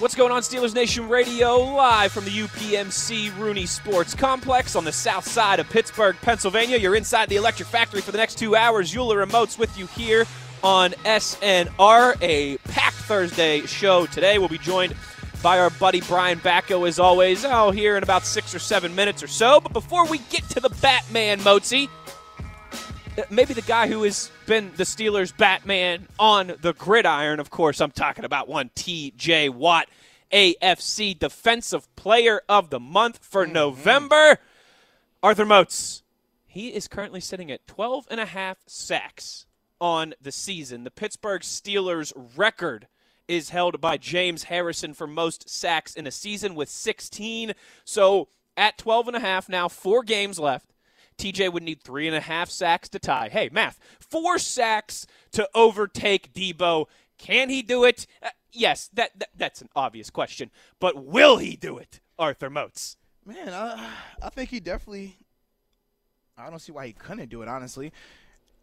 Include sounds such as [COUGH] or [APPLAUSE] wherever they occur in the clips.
What's going on, Steelers Nation Radio, live from the UPMC Rooney Sports Complex on the south side of Pittsburgh, Pennsylvania. You're inside the Electric Factory for the next two hours. Uhler Remotes with you here on SNR, a packed Thursday show today. We'll be joined by our buddy Brian Batko, as always, oh, here in about six or seven minutes or so. But before we get to the Batman, Moats, maybe the guy who has been the Steelers' Batman on the gridiron. Of course, I'm talking about one T.J. Watt, AFC Defensive Player of the Month for mm-hmm. November. Arthur Moats, he is currently sitting at 12 and a half sacks on the season. The Pittsburgh Steelers record is held by James Harrison for most sacks in a season with 16. So at 12 and a half now, four games left. TJ would need three and a half sacks to tie. Hey, math. Four sacks to overtake Deebo. Can he do it? Uh, yes, that, that, that's an obvious question. But will he do it, Arthur Moats? Man, I, I think he definitely. I don't see why he couldn't do it, honestly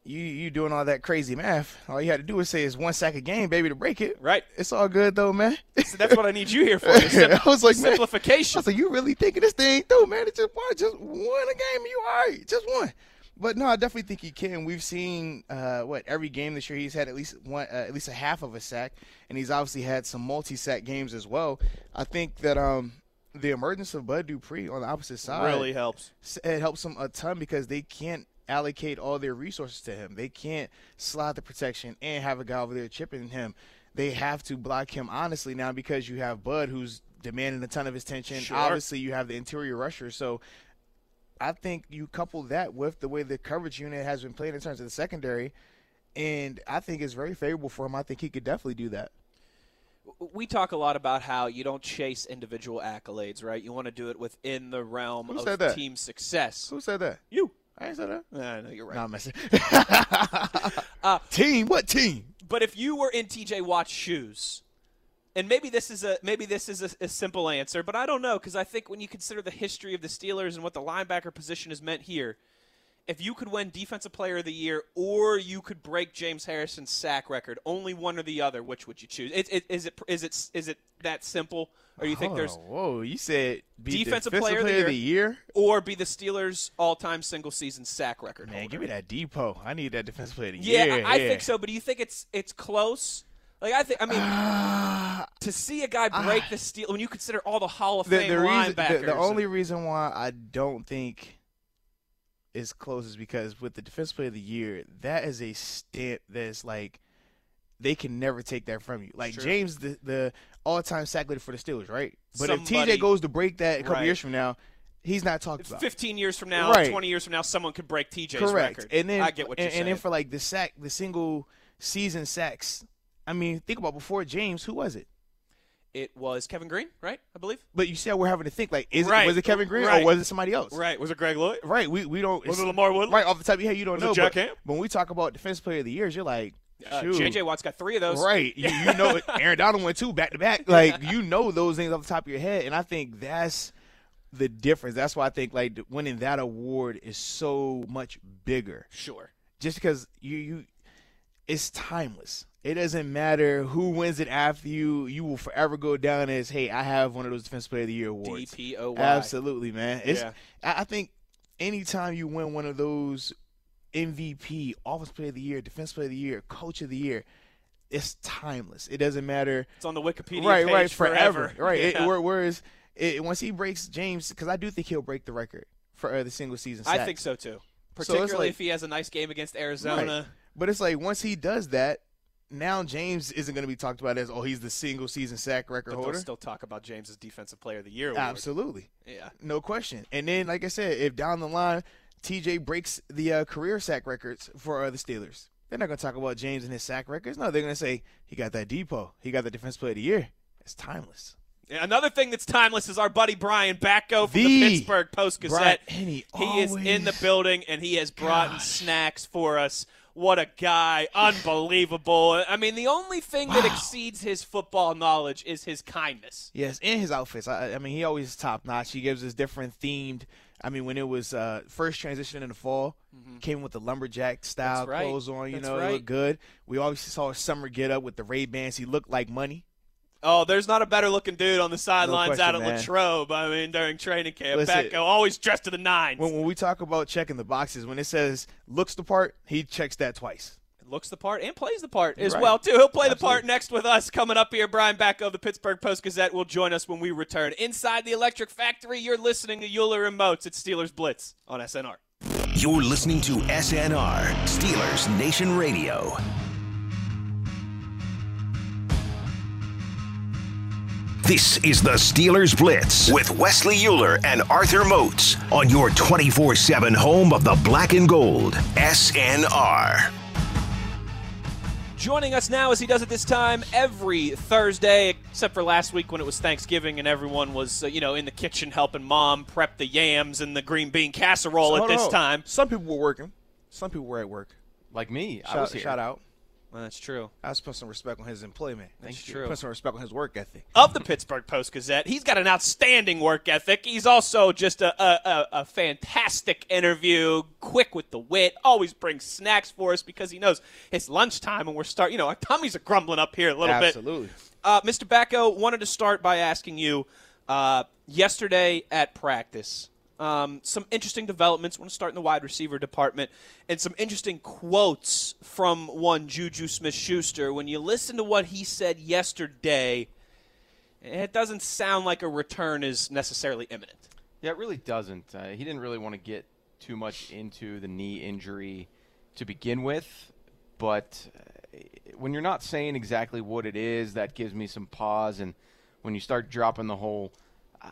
you you doing all that crazy math. All you had to do was say it's one sack a game, baby, to break it. Right. It's all good though, man. So that's what I need you here for. [LAUGHS] Sim- I was like, simplification. Man, I was like, you really thinking this thing through, man? It's just one, just one a game. You all right? Just one. But no, I definitely think he can. We've seen uh, what every game this year he's had at least one, uh, at least a half of a sack, and he's obviously had some multi-sack games as well. I think that um, the emergence of Bud Dupree on the opposite side really helps. It helps him a ton because they can't allocate all their resources to him. They can't slide the protection and have a guy over there chipping him. They have to block him honestly now because you have Bud who's demanding a ton of his attention. Sure. Obviously, you have the interior rusher. So I think you couple that with the way the coverage unit has been played in terms of the secondary, and I think it's very favorable for him. I think he could definitely do that. We talk a lot about how you don't chase individual accolades, right? You want to do it within the realm Who of team success. Who said that? You. I ain't said that. Nah, no, you're right. No, I'm messing. [LAUGHS] [LAUGHS] uh, team? What team? But if you were in TJ Watt's shoes, and maybe this is a maybe this is a, a simple answer, but I don't know because I think when you consider the history of the Steelers and what the linebacker position has meant here, if you could win Defensive Player of the Year or you could break James Harrison's sack record, only one or the other, which would you choose? Is it, is it is it is it that simple, or you think oh, there's whoa? You said defensive, defensive player, player, of the year, or be the Steelers' all-time single-season sack record. Man, holder. give me that DPOY. I need that defensive player of the yeah, year. I, I think so. But do you think it's it's close? Like I think, I mean, uh, [SIGHS] to see a guy break uh, the steel when you consider all the Hall of Fame the reason, linebackers. The, the only reason why I don't think is close is because with the defense player of the year, that is a stamp that's like they can never take that from you. Like sure. James, the the all time sack leader for the Steelers, right? But Somebody, if TJ goes to break that a couple right. years from now, he's not talked about. Fifteen years from now, right. twenty years from now, someone could break TJ's Correct. record. And then I get what you're and, saying. And then for like the sack, the single season sacks. I mean, think about before James, who was it? It was Kevin Greene, right? I believe. But you see how we're having to think like, is right. it was it Kevin Greene right. or was it somebody else? Right. Was it Greg Lloyd? Right. We we don't. Was it LaMarr Woodley? Right off the top of your head, you don't was know. It Jack but, Ham? when we talk about defense player of the years, you're like. Uh, JJ Watt's got three of those. Right. You, you know, [LAUGHS] Aaron Donald went two back to back. Like, you know those things off the top of your head. And I think that's the difference. That's why I think, like, winning that award is so much bigger. Sure. Just because you, you it's timeless. It doesn't matter who wins it after you. You will forever go down as, hey, I have one of those Defensive Player of the Year awards. DPOY. Absolutely, man. It's, yeah. I think anytime you win one of those MVP, Offensive Player of the Year, Defense Player of the Year, Coach of the Year, it's timeless. It doesn't matter. It's on the Wikipedia right, page right, forever. forever. [LAUGHS] Right. Yeah. It, whereas it, once he breaks James, because I do think he'll break the record for uh, the single season. Sacks. I think so too. Particularly so like, if he has a nice game against Arizona. Right. But it's like once he does that, now James isn't going to be talked about as oh he's the single season sack record but holder. They'll still talk about James as defensive player of the year. Award. Absolutely, yeah, no question. And then like I said, if down the line TJ breaks the uh, career sack records for uh, the Steelers, they're not going to talk about James and his sack records. No, they're going to say he got that DPOY, he got the defense player of the year. It's timeless. Another thing that's timeless is our buddy Brian Batko from the, the Pittsburgh Post Gazette. he, he is in the building and he has brought snacks for us. What a guy. Unbelievable. I mean, the only thing wow. that exceeds his football knowledge is his kindness. Yes, and his outfits. I, I mean, he always top notch. He gives us different themed. I mean, when it was uh, first transition in the fall, mm-hmm. came with the lumberjack style right. clothes on. You That's know, right. looked good. We always saw a summer get up with the Ray Bans. He looked like money. Oh, there's not a better looking dude on the sidelines question, out at man. Latrobe. I mean, during training camp, Listen, Batko always dressed to the nines. When, when we talk about checking the boxes, when it says looks the part, he checks that twice. looks the part and plays the part as Right. well too. He'll play the part next with us coming up here. Brian Batko of the Pittsburgh Post Gazette will join us when we return. Inside the Electric Factory, you're listening to Uhler and Moats at Steelers Blitz on SNR. You're listening to SNR, Steelers Nation Radio. This is the Steelers Blitz with Wesley Uhler and Arthur Moats on your 24 7 home of the black and gold, SNR. Joining us now, as he does at this time every Thursday, except for last week when it was Thanksgiving and everyone was, uh, you know, in the kitchen helping mom prep the yams and the green bean casserole So at this on. time. Some people were working. Some people were at work. Like me, I was here. shout out. Well, that's true. I was putting some respect on his employment. That's Thank you. true. Put some respect on his work ethic. of the Pittsburgh Post Gazette. He's got an outstanding work ethic. He's also just a, a, a, fantastic interview, quick with the wit, always brings snacks for us because he knows it's lunchtime and we're start. You know, our tummies are grumbling up here a little bit. Absolutely. Uh, Mr. Batko, wanted to start by asking you uh, yesterday at practice. Um, some interesting developments. want to start in the wide receiver department, and some interesting quotes from one Juju Smith-Schuster. When you listen to what he said yesterday, it doesn't sound like a return is necessarily imminent. Yeah, it really doesn't. Uh, he didn't really want to get too much into the knee injury to begin with, but uh, when you're not saying exactly what it is, that gives me some pause. And when you start dropping the whole,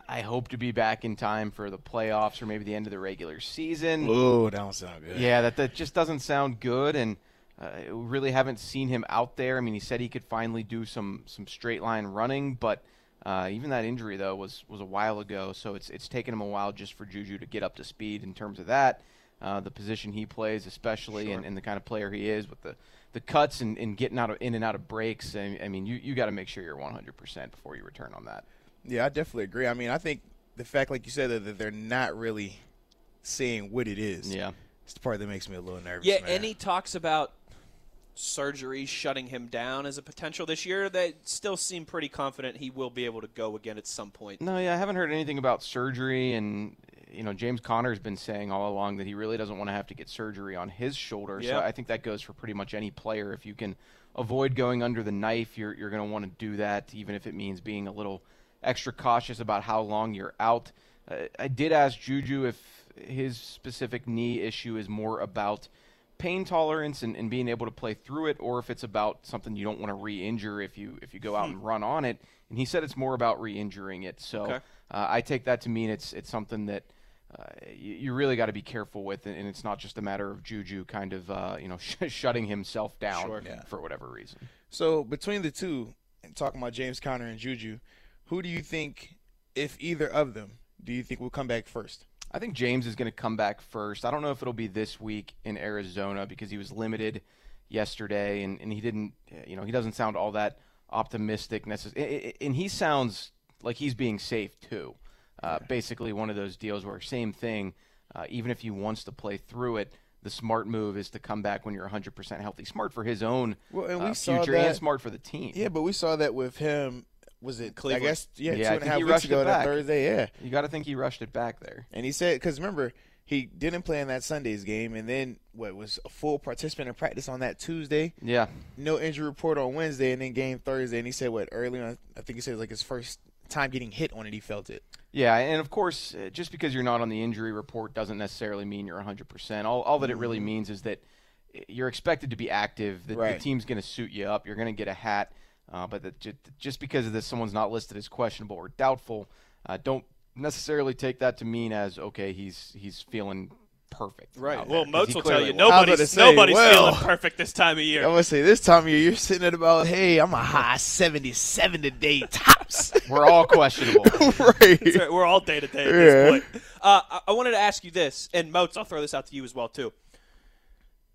"I- hope to be back in time for the playoffs or maybe the end of the regular season. Oh, that don't sound good. Yeah, that that just doesn't sound good, and uh, we really haven't seen him out there. I mean, he said he could finally do some some straight line running, but uh, even that injury though was was a while ago. So it's it's taken him a while just for Juju to get up to speed in terms of that, uh, the position he plays, especially, and, and the kind of player he is with the the cuts and, and getting out of in and out of breaks. I, I mean, you you got to make sure you're 100 percent before you return on that. Yeah, I definitely agree. I mean, I think the fact, like you said, that, that they're not really saying what it is. Yeah. It's the part that makes me a little nervous. Yeah, man. and he talks about surgery shutting him down as a potential this year. They still seem pretty confident he will be able to go again at some point. No, yeah, I haven't heard anything about surgery, and you know, James Conner's been saying all along that he really doesn't want to have to get surgery on his shoulder. So I think that goes for pretty much any player. If you can avoid going under the knife, you're you're going to want to do that, even if it means being a little extra cautious about how long you're out. Uh, I did ask Juju if his specific knee issue is more about pain tolerance and, and being able to play through it, or if it's about something you don't want to re-injure if you if you go out and run on it. And he said it's more about re-injuring it. So Okay. uh, I take that to mean it's it's something that uh, you, you really got to be careful with, and, and it's not just a matter of Juju kind of uh, you know [LAUGHS] sh- shutting himself down Sure. Yeah. for whatever reason. So between the two, and talking about James Conner and Juju, who do you think, if either of them, do you think will come back first? I think James is going to come back first. I don't know if it'll be this week in Arizona because he was limited yesterday, and, and he didn't, you know, he doesn't sound all that optimistic necessarily. And he sounds like he's being safe too. Uh, Basically, one of those deals where same thing. Uh, even if he wants to play through it, the smart move is to come back when you're 100% healthy. Smart for his own Well, and we uh, saw future, and smart for the team. Yeah, but we saw that with him. Was it Cleveland. I guess yeah, Yeah, two I and a think half he weeks rushed it ago that back. Thursday. Yeah, You got to think he rushed it back there. and he said because remember he didn't play in that Sunday's game, and then what was a full participant in practice on that Tuesday. Yeah, No injury report on Wednesday, and then game Thursday. And he said what early on? I think he said like his first time getting hit on it. He felt it. Yeah, and of course, uh, just because you're not on the injury report doesn't necessarily mean you're 100%. All, all that it really means is that uh, you're expected to be active. The, the team's going to suit you up. You're going to get a hat. Uh, but that ju- just because of this, someone's not listed as questionable or doubtful, uh, don't necessarily take that to mean as okay, he's he's feeling perfect. Right. Well, there, 'cause Moats will tell you was. I was nobody's say, nobody's well- feeling perfect this time of year. I would say this time of year you're sitting at about hey I'm a high 77 today tops. [LAUGHS] We're all questionable. [LAUGHS] right. Right, We're all day to day at Yeah. this point. Uh, I, I wanted to ask you this, and Moats, I'll throw this out to you as well too.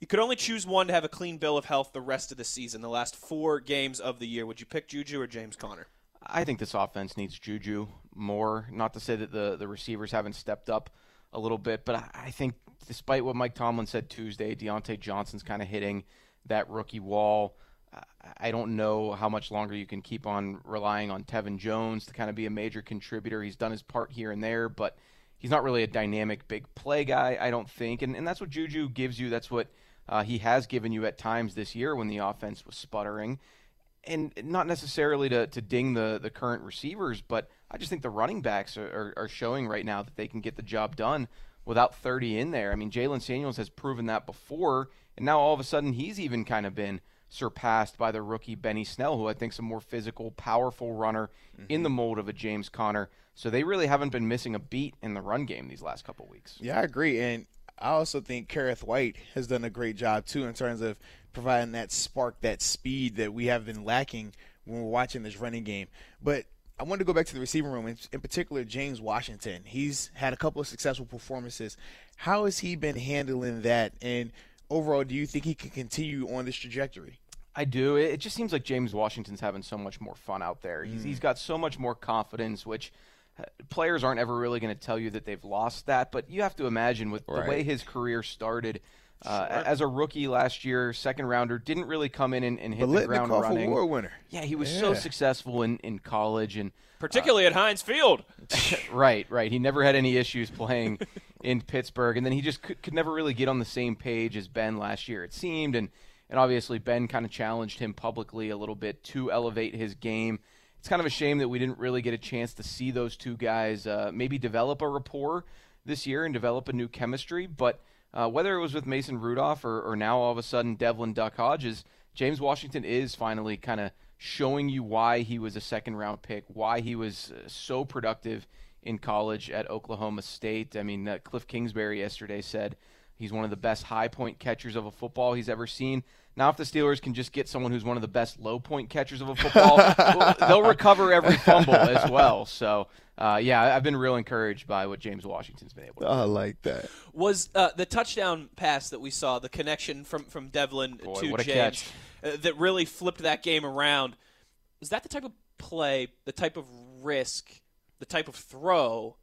You could only choose one to have a clean bill of health the rest of the season, the last four games of the year. Would you pick Juju or James Conner? I think this offense needs Juju more. Not to say that the, the receivers haven't stepped up a little bit, but I, I think despite what Mike Tomlin said Tuesday, Diontae Johnson's kind of hitting that rookie wall. I don't know how much longer you can keep on relying on Tevin Jones to kind of be a major contributor. He's done his part here and there, but he's not really a dynamic big play guy, I don't think. And, and that's what Juju gives you. That's what uh, he has given you at times this year when the offense was sputtering. And not necessarily to, to ding the, the current receivers, but I just think the running backs are, are, are showing right now that they can get the job done without 30 in there. I mean, Jaylen Samuels has proven that before, and now all of a sudden he's even kind of been surpassed by the rookie Benny Snell, who I think is a more physical, powerful runner mm-hmm. in the mold of a James Conner. So they really haven't been missing a beat in the run game these last couple weeks. Yeah, I agree. And I also think Kerrith Whyte has done a great job too in terms of providing that spark, that speed that we have been lacking when we're watching this running game. But I wanted to go back to the receiving room, in, particular James Washington. He's had a couple of successful performances. How has he been handling that? And overall, do you think he can continue on this trajectory? I do. It just seems like James Washington's having so much more fun out there. He's, mm. he's got so much more confidence, which – players aren't ever really going to tell you that they've lost that, but you have to imagine with right. the way his career started. Uh, sure. As a rookie last year, second rounder, didn't really come in and, and hit the ground running. War winner. Yeah, he was yeah. so successful in, in college and particularly uh, at Heinz Field. [LAUGHS] right, right. He never had any issues playing [LAUGHS] in Pittsburgh, and then he just could, could never really get on the same page as Ben last year. It seemed, and and obviously Ben kind of challenged him publicly a little bit to elevate his game it's kind of a shame that we didn't really get a chance to see those two guys uh, maybe develop a rapport this year and develop a new chemistry. But uh, whether it was with Mason Rudolph or, or now all of a sudden Devlin Duck Hodges, James Washington is finally kind of showing you why he was a second round pick, why he was uh, so productive in college at Oklahoma State. I mean, uh, Cliff Kingsbury yesterday said he's one of the best high point catchers of a football he's ever seen. Now, if the Steelers can just get someone who's one of the best low point catchers of a football, [LAUGHS] they'll recover every fumble as well. So, uh, yeah, I've been real encouraged by what James Washington's been able to do. I like that. Was uh, the touchdown pass that we saw, the connection from, from Devlin Boy, to James, uh, that really flipped that game around? Was that the type of play, the type of risk, the type of throw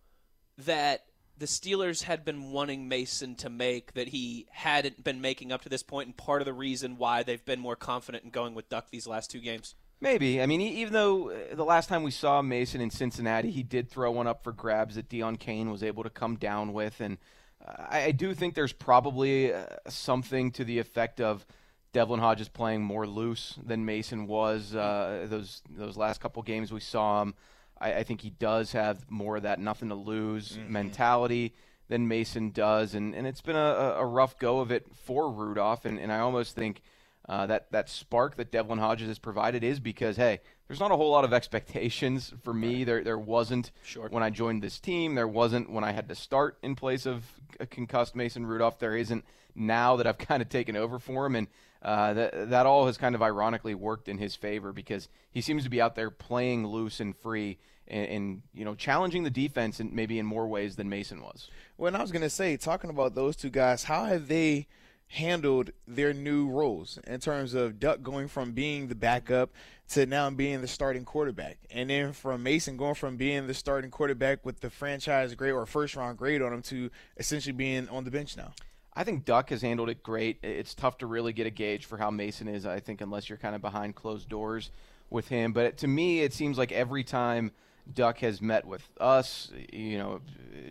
that the Steelers had been wanting Mason to make that he hadn't been making up to this point, and part of the reason why they've been more confident in going with Duck these last two games? Maybe. I mean, even though uh, the last time we saw Mason in Cincinnati, he did throw one up for grabs that Deon Cain was able to come down with, and uh, I do think there's probably uh, something to the effect of Devlin Hodges playing more loose than Mason was uh, those those last couple games we saw him. I, I, think he does have more of that nothing to lose mm-hmm. mentality than Mason does, and, and it's been a, a rough go of it for Rudolph, and, and I almost think uh, that that spark that Devlin Hodges has provided is because hey, there's not a whole lot of expectations for me. There there wasn't sure. when I joined this team. There wasn't when I had to start in place of a concussed Mason Rudolph. There isn't now that I've [LAUGHS] kind of taken over for him, and uh, that that all has kind of ironically worked in his favor because he seems to be out there playing loose and free and, and, you know challenging the defense and maybe in more ways than Mason was. Well, and I was going to say, talking about those two guys, how have they handled their new roles in terms of Duck going from being the backup to now being the starting quarterback, and then from Mason going from being the starting quarterback with the franchise grade or first round grade on him to essentially being on the bench now. I think Duck has handled it great. It's tough to really get a gauge for how Mason is, I think, unless you're kind of behind closed doors with him. But to me, it seems like every time Duck has met with us, you know,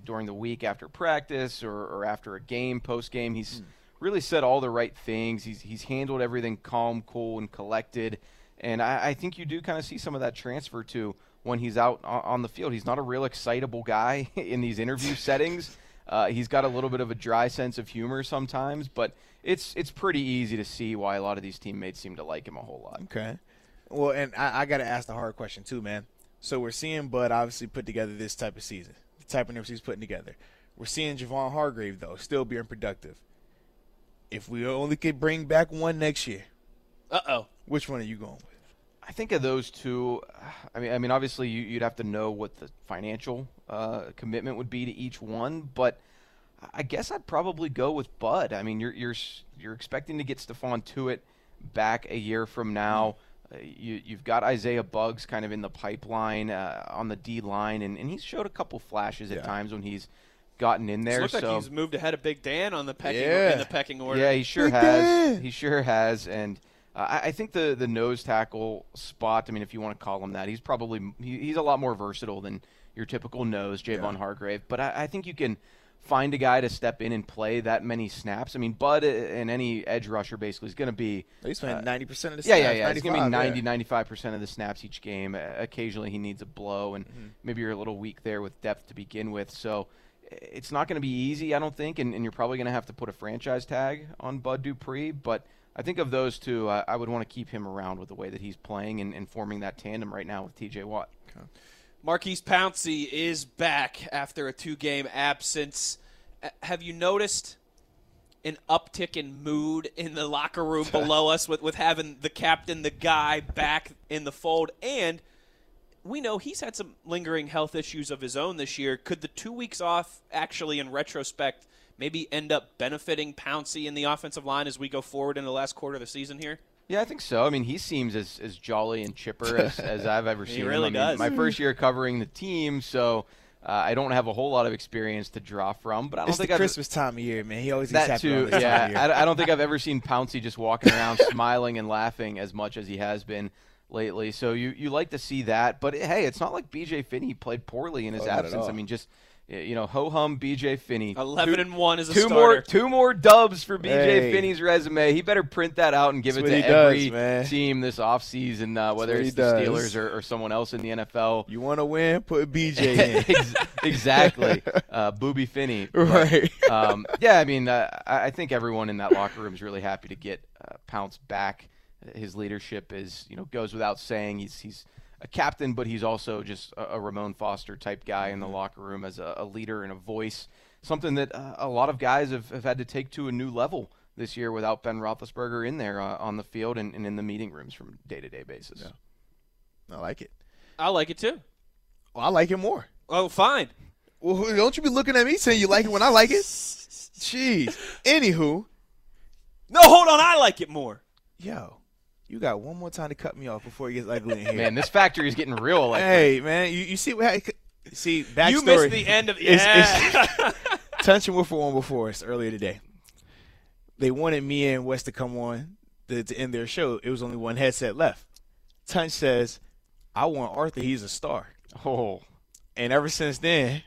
during the week after practice or, or after a game, post game, he's mm. really said all the right things. He's, he's handled everything calm, cool, and collected. And I, I think you do kind of see some of that transfer to when he's out on the field. He's not a real excitable guy [LAUGHS] in these interview [LAUGHS] settings. Uh, he's got a little bit of a dry sense of humor sometimes, but it's it's pretty easy to see why a lot of these teammates seem to like him a whole lot. Okay. Well, and I, I got to ask the hard question too, man. So we're seeing Bud obviously put together this type of season, the type of numbers he's putting together. We're seeing Javon Hargrave though still being productive. If we only could bring back one next year, uh oh, which one are you going with? I think of those two. I mean, I mean, obviously you, would have to know what the financial uh, commitment would be to each one, but I guess I'd probably go with Bud. I mean, you're you're you're expecting to get Stephon Tuitt back a year from now. Uh, you, you've got Isaiah Buggs kind of in the pipeline uh, on the D line, and, and he's showed a couple flashes at yeah. times when he's gotten in there. It looks so. like he's moved ahead of Big Dan on the pecking yeah. in the pecking order. Yeah, he sure Big has. Dan. He sure has, and Uh, I, I think the the nose tackle spot. I mean, if you want to call him that, he's probably he, he's a lot more versatile than your typical nose, Javon Hargrave. But I, I think you can find a guy to step in and play that many snaps. I mean, Bud and any edge rusher basically is going to be. He's playing ninety percent of the snaps. yeah, yeah. It's going to be 90, 95, 95% of the snaps each game. Uh, occasionally he needs a blow, and Mm-hmm. maybe you're a little weak there with depth to begin with. So it's not going to be easy, I don't think, and, and you're probably going to have to put a franchise tag on Bud Dupree. But I think of those two, uh, I would want to keep him around with the way that he's playing and, and forming that tandem right now with TJ Watt. Maurkice Pouncey is back after a two-game absence. Uh, Have you noticed an uptick in mood in the locker room [LAUGHS] below us with, with having the captain, the guy, back in the fold? And we know he's had some lingering health issues of his own this year. Could the two weeks off actually, in retrospect, maybe end up benefiting Pouncey in the offensive line as we go forward in the last quarter of the season here? Yeah, I think so. I mean, he seems as, as jolly and chipper [LAUGHS] as, as I've ever seen. him. really I mean, does. My first year covering the team, so uh, I don't have a whole lot of experience to draw from. But I don't It's think the I've Christmas time of year, man. He always that too. around this time of year. Yeah, I, I don't think I've ever seen [LAUGHS] Pouncey just walking around [LAUGHS] smiling and laughing as much as he has been lately. So you you like to see that, but hey, it's not like B.J. Finney played poorly in his Oh, absence. I mean, just you know, ho hum B.J. Finney. Eleven Two- and one is a Two starter. more, two more dubs for BJ Hey. Finney's resume. He better print that out and give That's it to he does, every team this offseason, uh, whether what it's the does. Steelers or, or someone else in the NFL. You want to win? Put [LAUGHS] BJ in. Exactly, [LAUGHS] uh, Booby Finney. But, right. um, yeah, I mean, uh, I I think everyone in that locker room is really happy to get uh, Pounce back. His leadership is, you know, goes without saying. He's he's a captain, but he's also just a, a Ramon Foster type guy in the locker room as a, a leader and a voice. Something that uh, a lot of guys have, have had to take to a new level this year without Ben Roethlisberger in there uh, on the field and, and in the meeting rooms from day to day basis. Yeah. I like it. I like it too. Well, I like it more. Oh, fine. Well, don't you be looking at me saying you like it when I like it? [LAUGHS] Jeez. Anywho, No, hold on. I like it more. yo, you got one more time to cut me off before it gets ugly in here. Man, this factory is getting real. Like, hey, man, you, you see what? See, backstory. You missed the end of It's- yeah. Tunch and on before us earlier today. They wanted me and West to come on to, to end their show. It was only one headset left. Tunch says, "I want Arthur. He's a star." oh, And ever since then,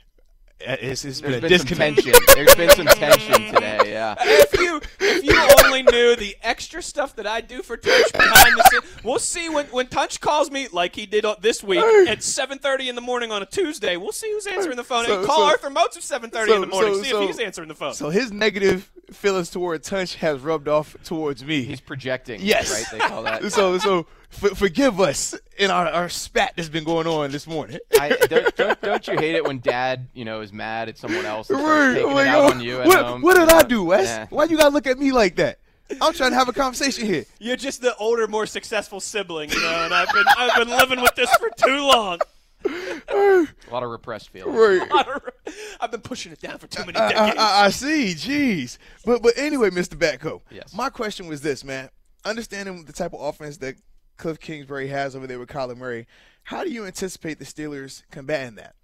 Uh, it's, it's been there's a been some tension. There's been some tension [LAUGHS] today. Yeah. if you if you only knew the extra stuff that I do for Tunch behind the scenes, we'll see when when Tunch calls me like he did this week at 7:30 in the morning on a Tuesday. We'll see who's answering the phone. So- and call so- Arthur Moats at 7:30 so- in the morning. so- see so- if he's answering the phone. So his negative feelings toward Tunch has rubbed off towards me. He's projecting. Yes. Right? They call that. [LAUGHS] so so f- forgive us in our, our spat that's been going on this morning. I, don't, don't, don't you hate it when dad, you know, is mad at someone else and starts taking Oh it out God. on you at what, home? what did I do, Wes? Yeah. Why you gotta look at me like that? I'm trying to have a conversation here. You're just the older, more successful sibling, you know, and I've been I've been living with this for too long. A lot of repressed feelings. Right. I've been pushing it down for too many I, decades. I, I see. Jeez. But but anyway, Mr. Batko. Yes. My question was this, man. Understanding the type of offense that Cliff Kingsbury has over there with Kyler Murray, how do you anticipate the Steelers combating that?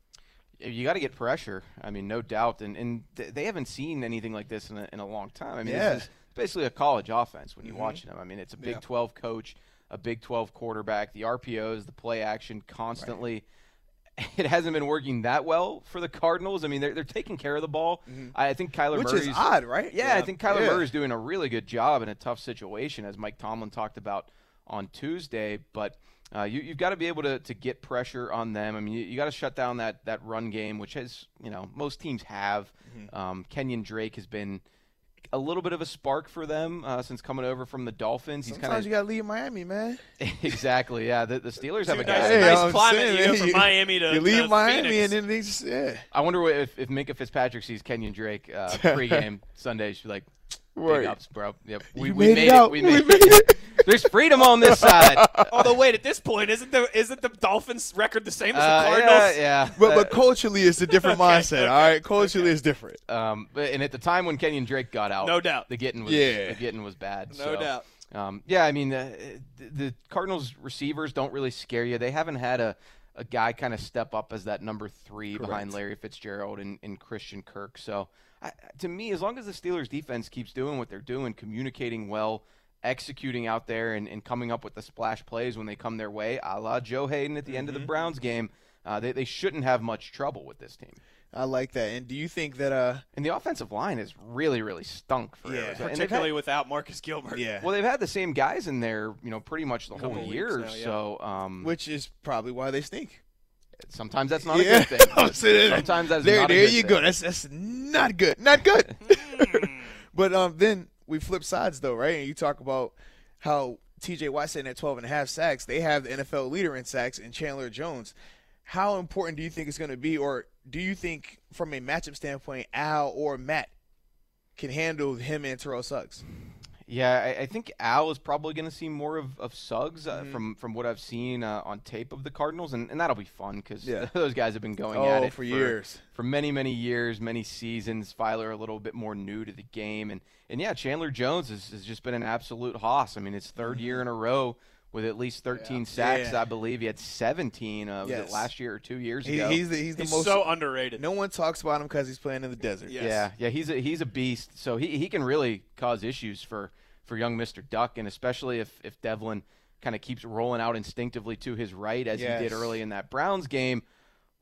You got to get pressure. I mean, no doubt. And, and th- they haven't seen anything like this in a, in a long time. I mean, Yeah. this is basically a college offense when you mm-hmm. watch them. I mean, it's a Big 12 coach, a Big 12 quarterback, the RPOs, the play action constantly. It hasn't been working that well for the Cardinals. I mean, they're, they're taking care of the ball. I I think Kyler Which Murray's is odd, right? Yeah, I think Kyler Yeah. Murray's doing a really good job in a tough situation, as Mike Tomlin talked about on Tuesday. But uh, you, you've got to be able to, to get pressure on them. I mean, you, you got to shut down that, that run game, which has, you know, most teams have. Mm-hmm. Um, Kenyon Drake has been a little bit of a spark for them uh, since coming over from the Dolphins. He's Sometimes kind you gotta leave Miami, man. of [LAUGHS] exactly, yeah. The, the Steelers have a Two guy. nice, Hey, nice I'm climate saying, you go from you- Miami to You leave to Miami Phoenix. and then they just yeah. I wonder what- if, if Minkah Fitzpatrick sees Kenyon Drake uh, [LAUGHS] pregame Sunday. She's like, big Right. ups, bro. Yep, we, You we made it out. We [LAUGHS] We made, made it. There's freedom on this side. [LAUGHS] Although wait, at this point, isn't the isn't the Dolphins' record the same as the Uh, Cardinals? yeah, yeah. But but Uh, culturally it's a different [LAUGHS] mindset. All right, culturally it's different. um, but and at the time when Kenyon Drake got out, No doubt. the getting was Yeah. the getting was bad. No so, doubt. Um, yeah, I mean uh, the, the Cardinals receivers don't really scare you. They haven't had a a guy kind of step up as that number three behind Larry Fitzgerald and, and Christian Kirk. So I, to me, as long as the Steelers defense keeps doing what they're doing, communicating well, executing out there and, and coming up with the splash plays when they come their way, a la Joe Haden at the end of the Mm-hmm. Browns game, uh, they, they shouldn't have much trouble with this team. I like that. And do you think that uh And the offensive line has really, really stunk for Yeah. Arizona. Particularly had- without Marcus Gilbert. yeah, well, they've had the same guys in there, you know, pretty much the whole year. now, yeah. So um, which is probably why they stink. sometimes that's not yeah. a good thing. I'll say that. sometimes that's there, not a there you thing. go. That's that's not good. Not good. [LAUGHS] [LAUGHS] but um, then we flip sides though, right? And you talk about how T.J. Watt sitting at 12 and a half sacks. They have the NFL leader in sacks in Chandler Jones. How important do you think it's going to be, or do you think from a matchup standpoint, Al or Matt can handle him and Terrell Suggs? Yeah, I, I think Al is probably going to see more of, of Suggs Mm-hmm. uh, from from what I've seen uh, on tape of the Cardinals, and, and that'll be fun because Yeah. [LAUGHS] those guys have been going Oh, at it for years. for many many years, many seasons. Feiler a little bit more new to the game, and and yeah, Chandler Jones has, has just been an absolute hoss. I mean, it's 3rd year in a row with at least 13 sacks. Mm-hmm. Yeah. I believe he had 17. Uh, was Yes. it last year or two years He, ago? he's the he's the He's most. so underrated. no one talks about him because he's playing in the desert. Yes. Yeah, yeah, he's a he's a beast. So he he can really cause issues for for young Mister Duck, and especially if if Devlin kind of keeps rolling out instinctively to his right as he did early in that Browns game.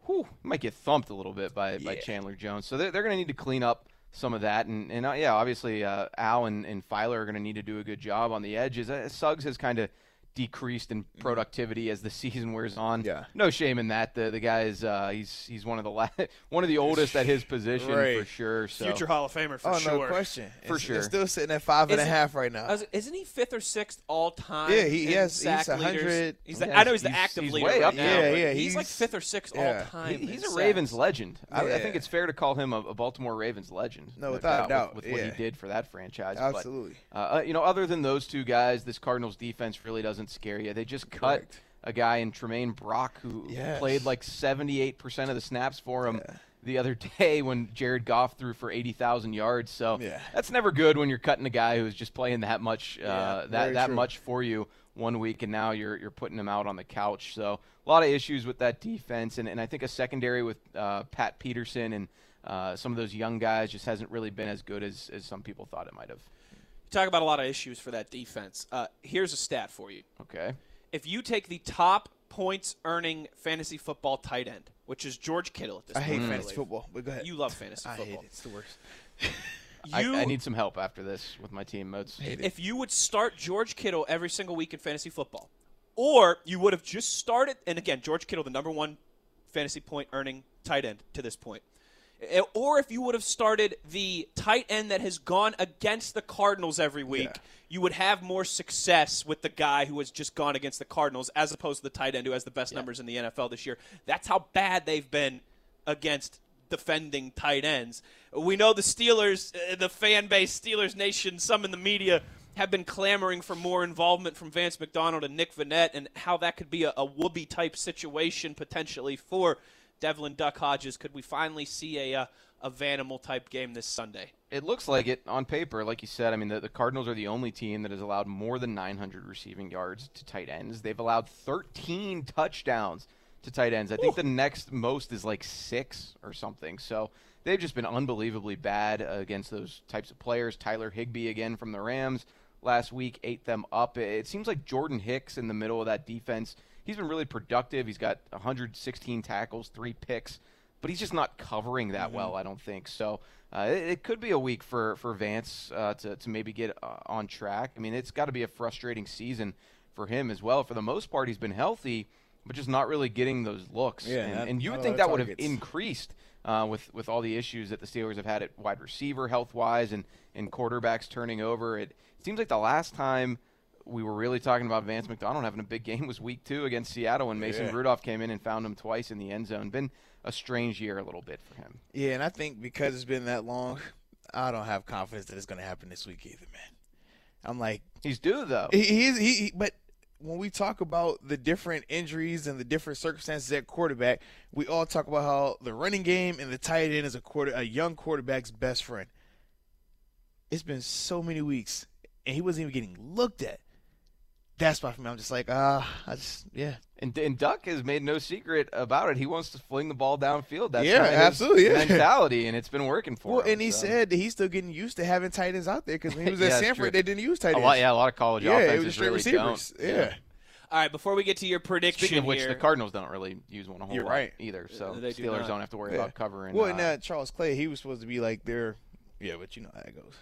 Whew, he might get thumped a little bit by by Chandler Jones. So they're they're going to need to clean up some of that, and and uh, yeah, obviously uh, Al and and Feiler are going to need to do a good job on the edges. Uh, Suggs has kind of decreased in productivity as the [LAUGHS] season wears on. Yeah. no shame in that. The the guy is uh, he's he's one of the la- [LAUGHS] one of the oldest at his position for sure. So Future Hall of Famer for Oh sure. no question. For It's- sure. It's still sitting at five and a Is it- half right now. Was- isn't he fifth or sixth all time? Yeah, he- in yes, he's sack 100? He's the, Yeah, I know he's the active he's leader way right up now. there. but Yeah, he's, he's- like fifth or sixth yeah. all time. He- he's a sacks. Ravens legend. I, I think it's fair to call him a, a Baltimore Ravens legend. No, without a doubt, With, with what he did for that franchise. Absolutely. uh, uh, you know, other than those two guys, this Cardinals defense really doesn't scare you. They just cut Correct. a guy in Tramaine Brock who Yes. played like 78% of the snaps for him. Yeah. The other [LAUGHS] day, when Jared Goff threw for eighty thousand yards, so Yeah. that's never good when you're cutting a guy who's just playing that much, uh, Yeah, that that true. much for you one week, and now you're you're putting him out on the couch. So a lot of issues with that defense, and, and I think a secondary with uh, Pat Peterson and uh, some of those young guys just hasn't really been as good as, as some people thought it might have. Talk about a lot of issues for that defense. Uh, here's a stat for you. Okay, If you take the top points earning fantasy football tight end, which is George Kittle at this I hate point, fantasy believe. football, but go ahead. You love fantasy I hate football. it. It's the worst. [LAUGHS] I, You, I need some help after this with my team modes. if you would start George Kittle every single week in fantasy football, or you would have just started, and again, George Kittle, the number one fantasy point earning tight end to this point, or if you would have started the tight end that has gone against the Cardinals every week, Yeah. you would have more success with the guy who has just gone against the Cardinals as opposed to the tight end who has the best numbers in the NFL this year. That's how bad they've been against defending tight ends. We know the Steelers, uh, the fan base, Steelers Nation, some in the media have been clamoring for more involvement from Vance McDonald and Nick Vannett and how that could be a, a Whoopi type situation potentially for Devlin Duck Hodges. Could we finally see a, uh, a Vanimal type game this Sunday? It looks like it on paper, like you said. I mean, the, the Cardinals are the only team that has allowed more than 900 receiving yards to tight ends. They've allowed 13 touchdowns to tight ends. I think the next most is like six or something. So they've just been unbelievably bad against those types of players. Tyler Higbee again from the Rams last week ate them up. It seems like Jordan Hicks in the middle of that defense. He's been really productive. He's got 116 tackles, three picks but he's just not covering that well. I don't think so. Uh, it, it could be a week for for Vance uh, to to maybe get uh, on track. I mean, it's got to be a frustrating season for him as well. For the most part, he's been healthy, but just not really getting those looks. Yeah, and, not- and you would think that would have increased uh, with with all the issues that the Steelers have had at wide receiver health wise and and quarterbacks turning over. It seems like the last time. We were really talking about Vance McDonald having a big game was week two against Seattle when Mason Yeah. Rudolph came in and found him twice in the end zone. Been a strange year a little bit for him. Yeah, and I think because it's been that long, I don't have confidence that it's going to happen this week either, man. I'm like, He's due though. he, he's he, he, but when we talk about the different injuries and the different circumstances at quarterback, we all talk about how the running game and the tight end is a quarter a young quarterback's best friend. It's been so many weeks, and he wasn't even getting looked at. That's why for me, I'm just like, ah, I just yeah. And, and Duck has made no secret about it. He wants to fling the ball downfield. That's Yeah, absolutely, yeah. mentality, and it's been working for Well, him. and he so. said he's still getting used to having tight ends out there because when he [LAUGHS] was at Yeah, that's Samford, true. they didn't use tight a ends. lot, yeah, a lot of college yeah, it offenses was straight really receivers. don't. Yeah. All right, before we get to your prediction Speaking of which, here, the Cardinals don't really use one a whole You're lot right. either, so Uh, they do Steelers not. don't have to worry Yeah. about covering. Well, uh, and uh, Charles Clay, he was supposed to be like their. Yeah, but you know how that goes.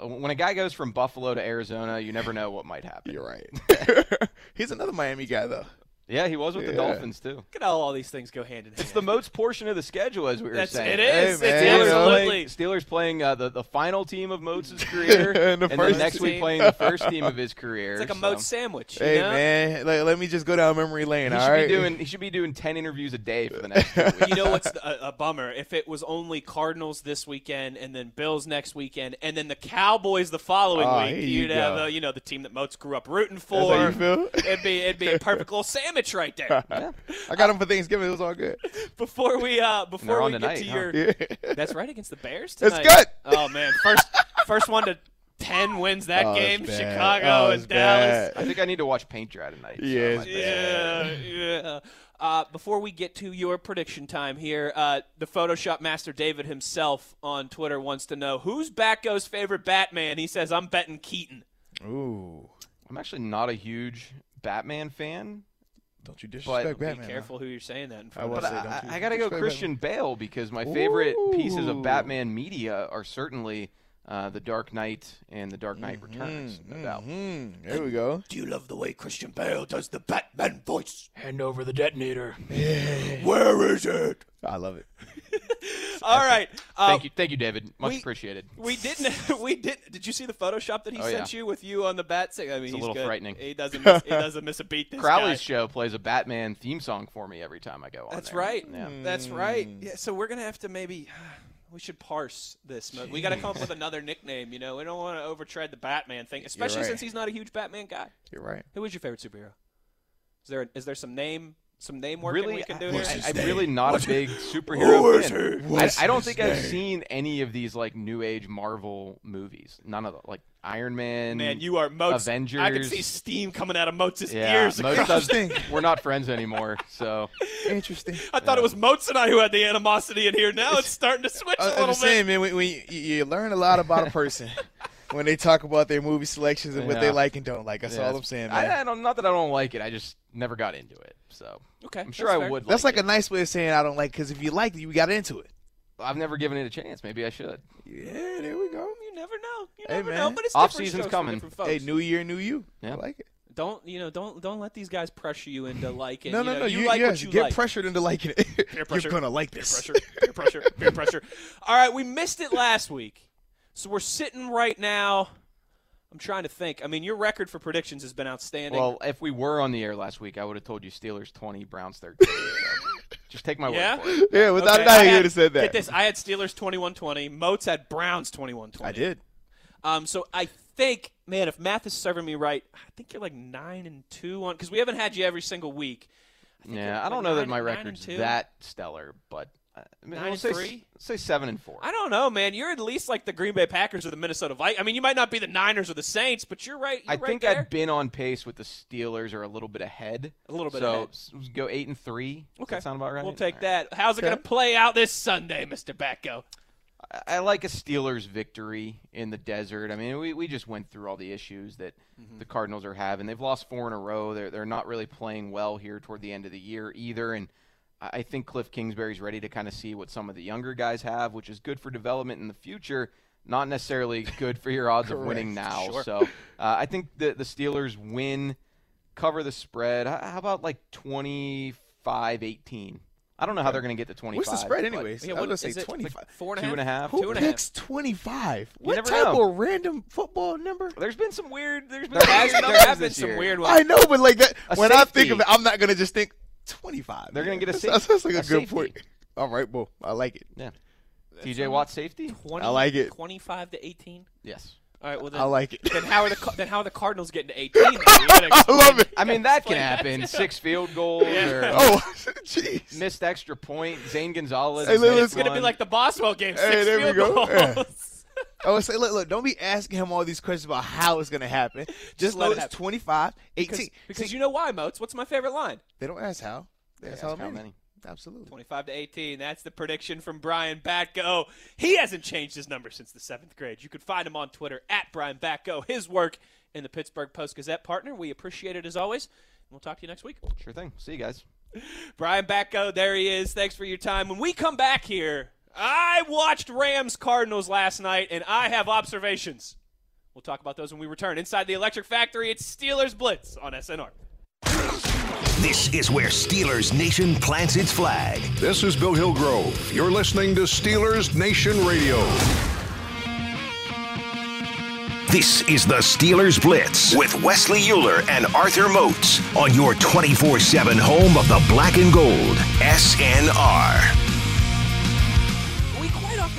When a guy goes from Buffalo to Arizona, you never know what might happen. You're right. [LAUGHS] [LAUGHS] He's another Miami guy, though. Yeah, he was with the Dolphins too. look at how all these things go hand in hand. It's the Moats portion of the schedule, as we were That's saying. it is. Hey, it's man, you know, absolutely. Steelers playing uh, the the final team of Moats' [LAUGHS] career, And the then first next team. week playing the first team of his [LAUGHS] career. It's like a so. moat sandwich. You Hey know? man, like, let me just go down memory lane. He all should be doing. He should be doing ten interviews a day for the next. Two weeks. You know what's a, a bummer? If it was only Cardinals this weekend, and then Bills next weekend, and then the Cowboys the following Oh, week, here you you'd have go. uh, you know the team that Moats grew up rooting That's for. how you feel? It'd be it'd be a perfect little [LAUGHS] sandwich right there. [LAUGHS] I got him for Thanksgiving. It was all good. [LAUGHS] Before we uh before on we tonight, get to huh? your Yeah. that's right against the Bears That's tonight. good. Oh man, first first one to ten wins that Oh, game. Chicago Oh, and Dallas. bad. I think I need to watch paint dry tonight. so Yeah, I it's might- bad. Yeah, yeah. Uh, before we get to your prediction time here, uh, the Photoshop master David himself on Twitter wants to know who's Batko's favorite Batman. He says, I'm betting Keaton. Ooh, I'm actually not a huge Batman fan, don't you disrespect Be Batman? Be careful who you're saying that in front will of. but say, I, don't I, I gotta go disrespect Christian Bale because my favorite pieces of Batman media are certainly uh, the Dark Knight and the Dark Knight Mm-hmm. Returns. No doubt. Hmm. There we go. Do you love the way Christian Bale does the Batman voice? Hand over the detonator. Where is it? I love it. [LAUGHS] All right. Thank um, you, thank you, David. Much we- appreciated. We didn't. [LAUGHS] We did. Did you see the Photoshop that he Oh, sent yeah. you with you on the bat? I mean, It's a he's little good. frightening. He doesn't. Miss, he doesn't miss a beat. This Crowley's guy. show plays a Batman theme song for me every time I go on. That's there. right. Yeah. Hmm. That's right. Yeah. So we're gonna have to maybe. [SIGHS] We should parse this. mo- We got to come up with another nickname. You know, we don't want to overtread the Batman thing, especially right. since he's not a huge Batman guy. You're right. Who is your favorite superhero? Is there is there some name some name work Really, we can do I, here? I, am really not a big superhero fan. I, I don't his think I've seen any of these like new age Marvel movies. None of the like Iron Man. Man, you are Moats. Avengers. I can see steam coming out of Moats' yeah, ears. most across- of- Interesting. [LAUGHS] we're not friends anymore. So Interesting. I thought it was Moats and I who had the animosity in here. Now it's starting to switch uh, a I, little I'm bit. saying, man. When, when you, you learn a lot about a person [LAUGHS] when they talk about their movie selections and what they like and don't like. That's yeah, all I'm saying, man. I, I don't, not that I don't like it. I just never got into it. So Okay, I'm sure that's I fair. would. That's like like a nice way of saying I don't like because if you like it, you got into it. it. I've never given it a chance. Maybe I should. Yeah, there we go. You never know. You Hey, never man. know. But it's Off different season's strokes for coming. different folks. Hey, new year, new you. Yeah. I like it. don't you know? Don't don't let these guys pressure you into liking. It. No, you no, know, no. You You, like yes, what you get like. pressured into liking it. Peer [LAUGHS] pressure. You're gonna like Peer this. pressure. Peer pressure. Peer pressure. [LAUGHS] All right, we missed it last week, so we're sitting right now. I'm trying to think. I mean, your record for predictions has been outstanding. Well, if we were on the air last week, I would have told you Steelers 20, Browns 13. so [LAUGHS] just take my Yeah? word for it. Yeah, without Okay, a doubt, I you had- would have said that. Get this. I had Steelers 21-20. Moats had Browns 21-20. I did. Um, so I think, man, if math is serving me right, I think you're like nine and two on because we haven't had you every single week. I think you're Yeah, I don't know that my nine and record's that stellar, but I mean, Nine we'll say, three? say seven and four. I don't know, man. You're at least like the Green Bay Packers or the Minnesota Vikings. I mean, you might not be the Niners or the Saints, but you're right. You're I right think there. I'd been on pace with the Steelers or a little bit ahead. A little bit so ahead. s- go eight and three. Does Okay, that sound about right? We'll take All right. that. How's it going to play out this Sunday, Mister Batko? I- I like a Steelers victory in the desert. I mean, we, we just went through all the issues that Mm-hmm. the Cardinals are having. They've lost four in a row. They're they're not really playing well here toward the end of the year either. And I I think Cliff Kingsbury's ready to kind of see what some of the younger guys have, which is good for development in the future. Not necessarily good for your odds of winning [LAUGHS] now. Sure. So uh, I think the the Steelers win, cover the spread. How about like 25-18? I don't know how they're going to get to 25. What's the spread, but- anyways? Yeah, I was what gonna say twenty-five. Like four and a Two and. Who Two and a half. picks twenty-five? What never type know. of random football number? There's been some weird. There's been There some has, weird there have been some year. weird ones. I know, but like that, A when I think of it, I'm not gonna just think twenty-five. They're gonna get a That's- safe- That's like a, a good safety. point. All right, well, I like it. Yeah. TJ Watt safety? 20, I like it. 25 to 18. Yes. All right, well then, I like it. then how are the then how are the Cardinals getting to 18? then? You gotta I love it. I mean, that can Explain that. happen. Six field goals Yeah. or Oh, [LAUGHS] jeez. missed extra point. Zane Gonzalez. Hey, it's It's gonna be like the Boswell game. Hey, Six there we field go. goals. Oh, say, look, look, don't be asking him all these questions about how it's going to happen. Just, let know it it's 25, 18. Because, because See, you know why, Moats? What's my favorite line? they don't ask how. They ask ask how, how many. many. Absolutely. 25 to 18. That's the prediction from Brian Batko. He hasn't changed his number since the seventh grade. You can find him on Twitter at Brian Batko. His work in the Pittsburgh Post Gazette partner. We appreciate it as always. We'll talk to you next week. Sure thing. See you guys. Brian Batko, there he is. Thanks for your time. When we come back here, I watched Rams Cardinals last night, and I have observations. We'll talk about those when we return. Inside the Electric Factory, it's Steelers Blitz on SNR. This is where Steelers Nation plants its flag. This is Bill Hillgrove. You're listening to Steelers Nation Radio. This is the Steelers Blitz with Wesley Uhler and Arthur Moats on your 24 7 home of the black and gold. SNR.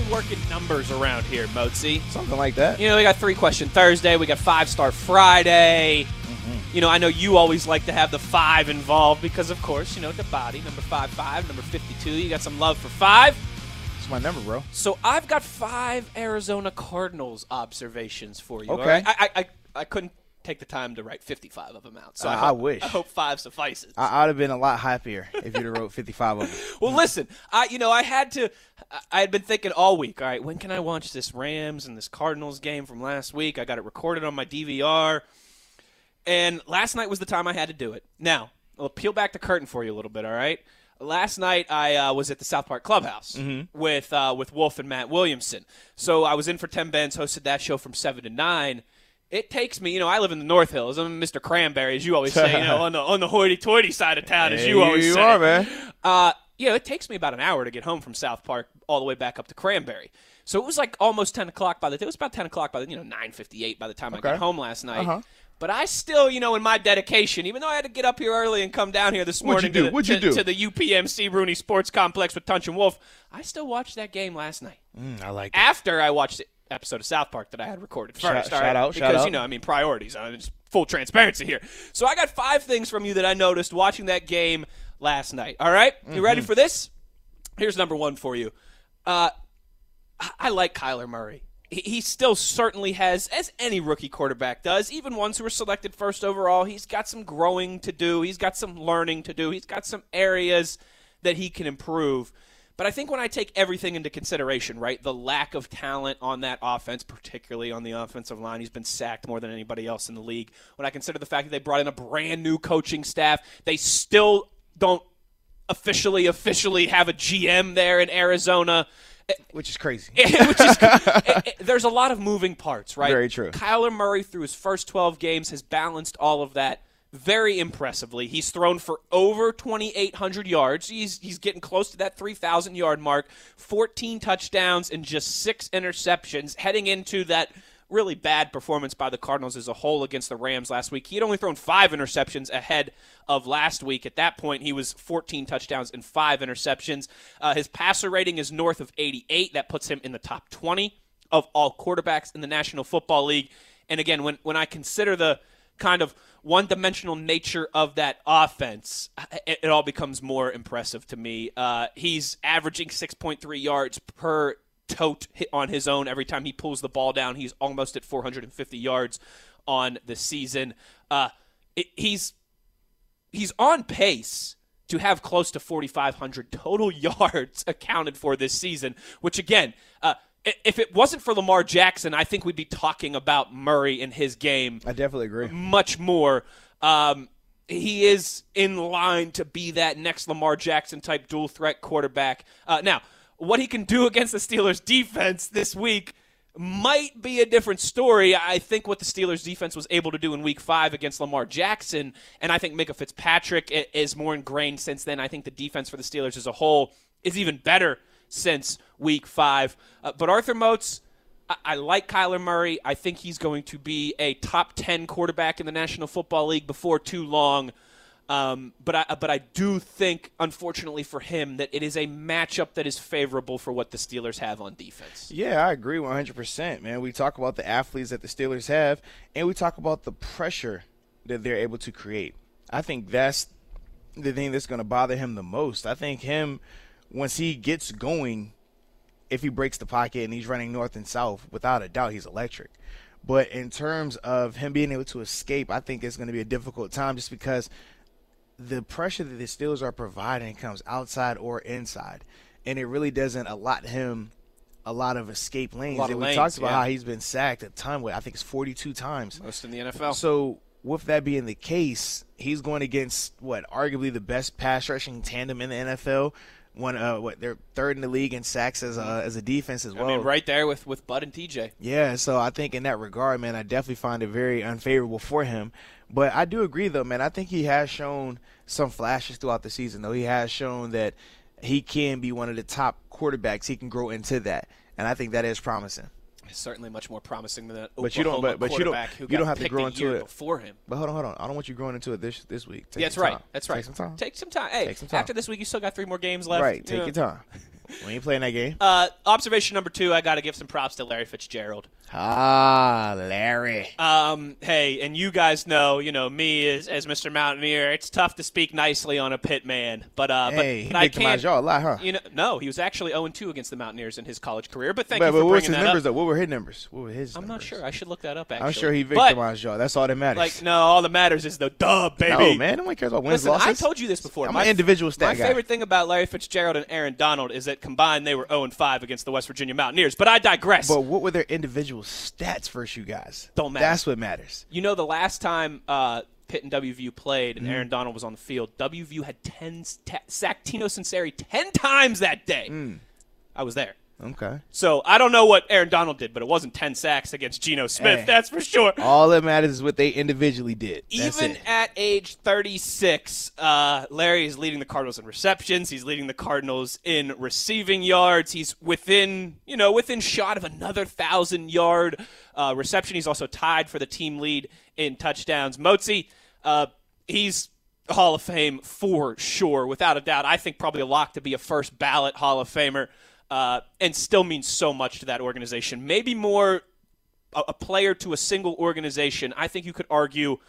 We quite often work in numbers around here, Moatsy. Something like that. You know, we got three question Thursday, we got five star Friday. Mm-hmm. You know, I know you always like to have the five involved because, of course, you know, the body, number five, five, number 52. You got some love for five. It's my number, bro. So I've got five Arizona Cardinals observations for you. Okay. right? I, I, I, couldn't take the time to write 55 of them out. So I, I- I wish. I hope five suffices. I, I'd have been a lot happier if you'd have wrote 55 of them. [LAUGHS] Well, listen, I you know I had to. I- had been thinking all week. All right, when can I watch this Rams and this Cardinals game from last week? I got it recorded on my DVR, and last night was the time I had to do it. Now, I'll peel back the curtain for you a little bit. All right. Last night I uh, was at the South Park Clubhouse with uh, with Wolf and Matt Williamson. So I was in for Tim Benz, hosted that show from seven to nine. It takes me, you know, I live in the North Hills. I'm Mr. Cranberry, as you always say, you know, [LAUGHS] on the on the hoity-toity side of town, as you always you say. are, man. Uh, yeah, it takes me about an hour to get home from South Park all the way back up to Cranberry. So it was like almost ten o'clock by the. It was about ten o'clock by the you know nine fifty eight by the time I got home last night. Uh-huh. But I still, you know, in my dedication, even though I had to get up here early and come down here this What'd you morning do? to, the- What'd you to- do? to the UPMC Rooney Sports Complex with Tunch and Wolf, I still watched that game last night Mm, I like it. after I watched the episode of South Park that I had recorded first. shout right? out, shout because out. you know, I mean, priorities. I mean, full transparency here. So I got five things from you that I noticed watching that game last night. All right? you Mm-hmm. ready for this? Here's number one for you. Uh, I- like Kyler Murray. He he still certainly has, as any rookie quarterback does, even ones who are selected first overall, he's got some growing to do. He's got some learning to do. He's got some areas that he can improve. But I think when I take everything into consideration, right, the lack of talent on that offense, particularly on the offensive line, he's been sacked more than anybody else in the league. When I consider the fact that they brought in a brand new coaching staff, they still don't officially officially have a GM there in Arizona. Which is crazy. [LAUGHS] Which is, it- it- [LAUGHS] eh, eh, there's a lot of moving parts, right? Very true. Kyler Murray, through his first 12 games, has balanced all of that very impressively. He's thrown for over 2,800 yards. He's he's getting close to that 3,000 yard mark. 14 touchdowns and just six interceptions, heading into that really bad performance by the Cardinals as a whole against the Rams last week. He had only thrown five interceptions ahead of last week. At that point, he was 14 touchdowns and five interceptions. Uh, his passer rating is north of 88. That puts him in the top 20 of all quarterbacks in the National Football League. And again, when, when I consider the kind of one dimensional nature of that offense, it, it all becomes more impressive to me. Uh, he's averaging 6.3 yards per tote hit on his own every time he pulls the ball down. He's almost at 450 yards on the season. Uh, it, he's he's on pace to have close to 4,500 total [LAUGHS] yards accounted for this season, which again, uh, if it wasn't for Lamar Jackson, I think we'd be talking about Murray and his game I definitely agree. much more. Um, he is in line to be that next Lamar Jackson type dual threat quarterback. Uh, now, what he can do [LAUGHS] against the Steelers defense this week might be a different story. I think what the Steelers defense was able to do in week five against Lamar Jackson, and I think Minkah Fitzpatrick is more ingrained since then. I think the defense for the Steelers as a whole is even better since week five. Uh, but Arthur Moats, I, I like Kyler Murray. I think he's going to be a top 10 quarterback in the National Football League before too long. Um, but I but I do think, unfortunately for him, that it is a matchup that is favorable for what the Steelers have on defense. Yeah, I agree 100%, man. We talk about the athletes that the Steelers have, and we talk about the pressure that they're able to create. I think that's the thing that's going to bother him the most. I think him, once he gets going, if he breaks the pocket and he's running north and south, without a doubt, he's electric. But in terms of him being able to escape, I think it's going to be a difficult time just because the pressure that the Steelers are providing comes outside or inside, and it really doesn't allot him a lot of escape lanes. of and we lanes, talked about yeah. how he's been sacked a ton. With I think it's 42 times. Most in the NFL. So with that being the case, he's going against what arguably the best pass rushing tandem in the NFL. One, uh, what they're third in the league in sacks as a as a defense as well. I mean, right there with, with Bud and TJ. Yeah, so I think in that regard, man, I definitely find it very unfavorable for him. But I do agree, though, man. I think he has shown some flashes throughout the season, though. He has shown that he can be one of the top quarterbacks. He can grow into that, and I think that is promising. Certainly much more promising than that But you don't- but- but you don't- quarterback who you don't have to grow into it. before him. But hold on, hold on. I don't want you growing into it this this week. Take Yeah, that's right. time. That's right. Take some time. Take some time. Hey, some time. after this week, you still got three more games left. right. you Take know. your time. We ain't playing that game. Uh, observation number two, I got to give some props to Larry Fitzgerald. Ah, Larry. Um, hey, and you guys know, you know me as, as Mr. Mountaineer. It's tough to speak nicely on a pit man, but uh, hey, but, he but I picked him out can't. y'all a lot, huh? You know, no, he was actually 0 2 against the Mountaineers in his college career. But thank but, you but for bringing that numbers? up. Though? What were his numbers? What were his? I'm not sure. I should look that up. Actually, I'm sure he But, victimized y'all. That's all that matters. Like, no, all that matters is the dub, baby. no, man. Nobody cares about wins, Listen, losses. I told you this before. I'm my, an individual stat My guy. favorite thing about Larry Fitzgerald and Aaron Donald is that combined they were 0 5 against the West Virginia Mountaineers. But I digress. But what were their individual stats versus you guys? Don't matter. That's what matters. You know, the last time uh, Pitt and WVU played Mm-hmm. and Aaron Donald was on the field, WVU had 10 t- sacked Tino Sunseri 10 times that day. Mm. I was there. Okay. So I don't know what Aaron Donald did, but it wasn't 10 sacks against Geno Smith. Hey. That's for sure. All that matters is what they individually did. That's Even it. at age 36, uh, Larry is leading the Cardinals in receptions. He's leading the Cardinals in receiving yards. He's within, you know, within shot of another thousand yard uh, reception. He's also tied for the team lead in touchdowns. Moatsy, uh, he's Hall of Fame for sure, without a doubt. I think probably a lock to be a first ballot Hall of Famer, uh, and still means so much to that organization. Maybe more a, a player to a single organization. I think you could argue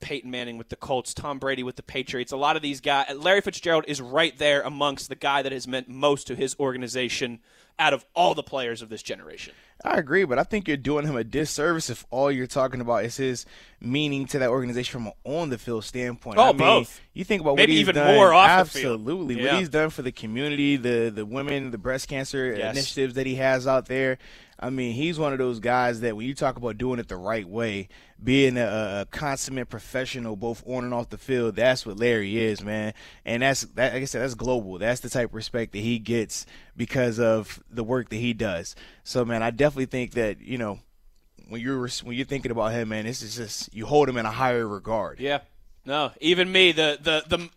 Peyton Manning with the Colts, Tom Brady with the Patriots. A lot of these guys, Larry Fitzgerald is right there amongst the guy that has meant most to his organization out of all the players of this generation. I agree, but I think you're doing him a disservice if all you're talking about is his meaning to that organization from an on the field standpoint. Oh, I mean, both. You think about Maybe what he's even done, more off the field. absolutely. Yeah. What he's done for the community, the the women, the breast cancer Yes. initiatives that he has out there. I mean, he's one of those guys that when you talk about doing it the right way, being a, a consummate professional both on and off the field, that's what Larry is, man. And that's that, like I said, that's global. That's the type of respect that he gets because of the work that he does. So, man, I definitely think that you know when you're when you're thinking about him, man, this is just you hold him in a higher regard. Yeah. No, even me, the the the.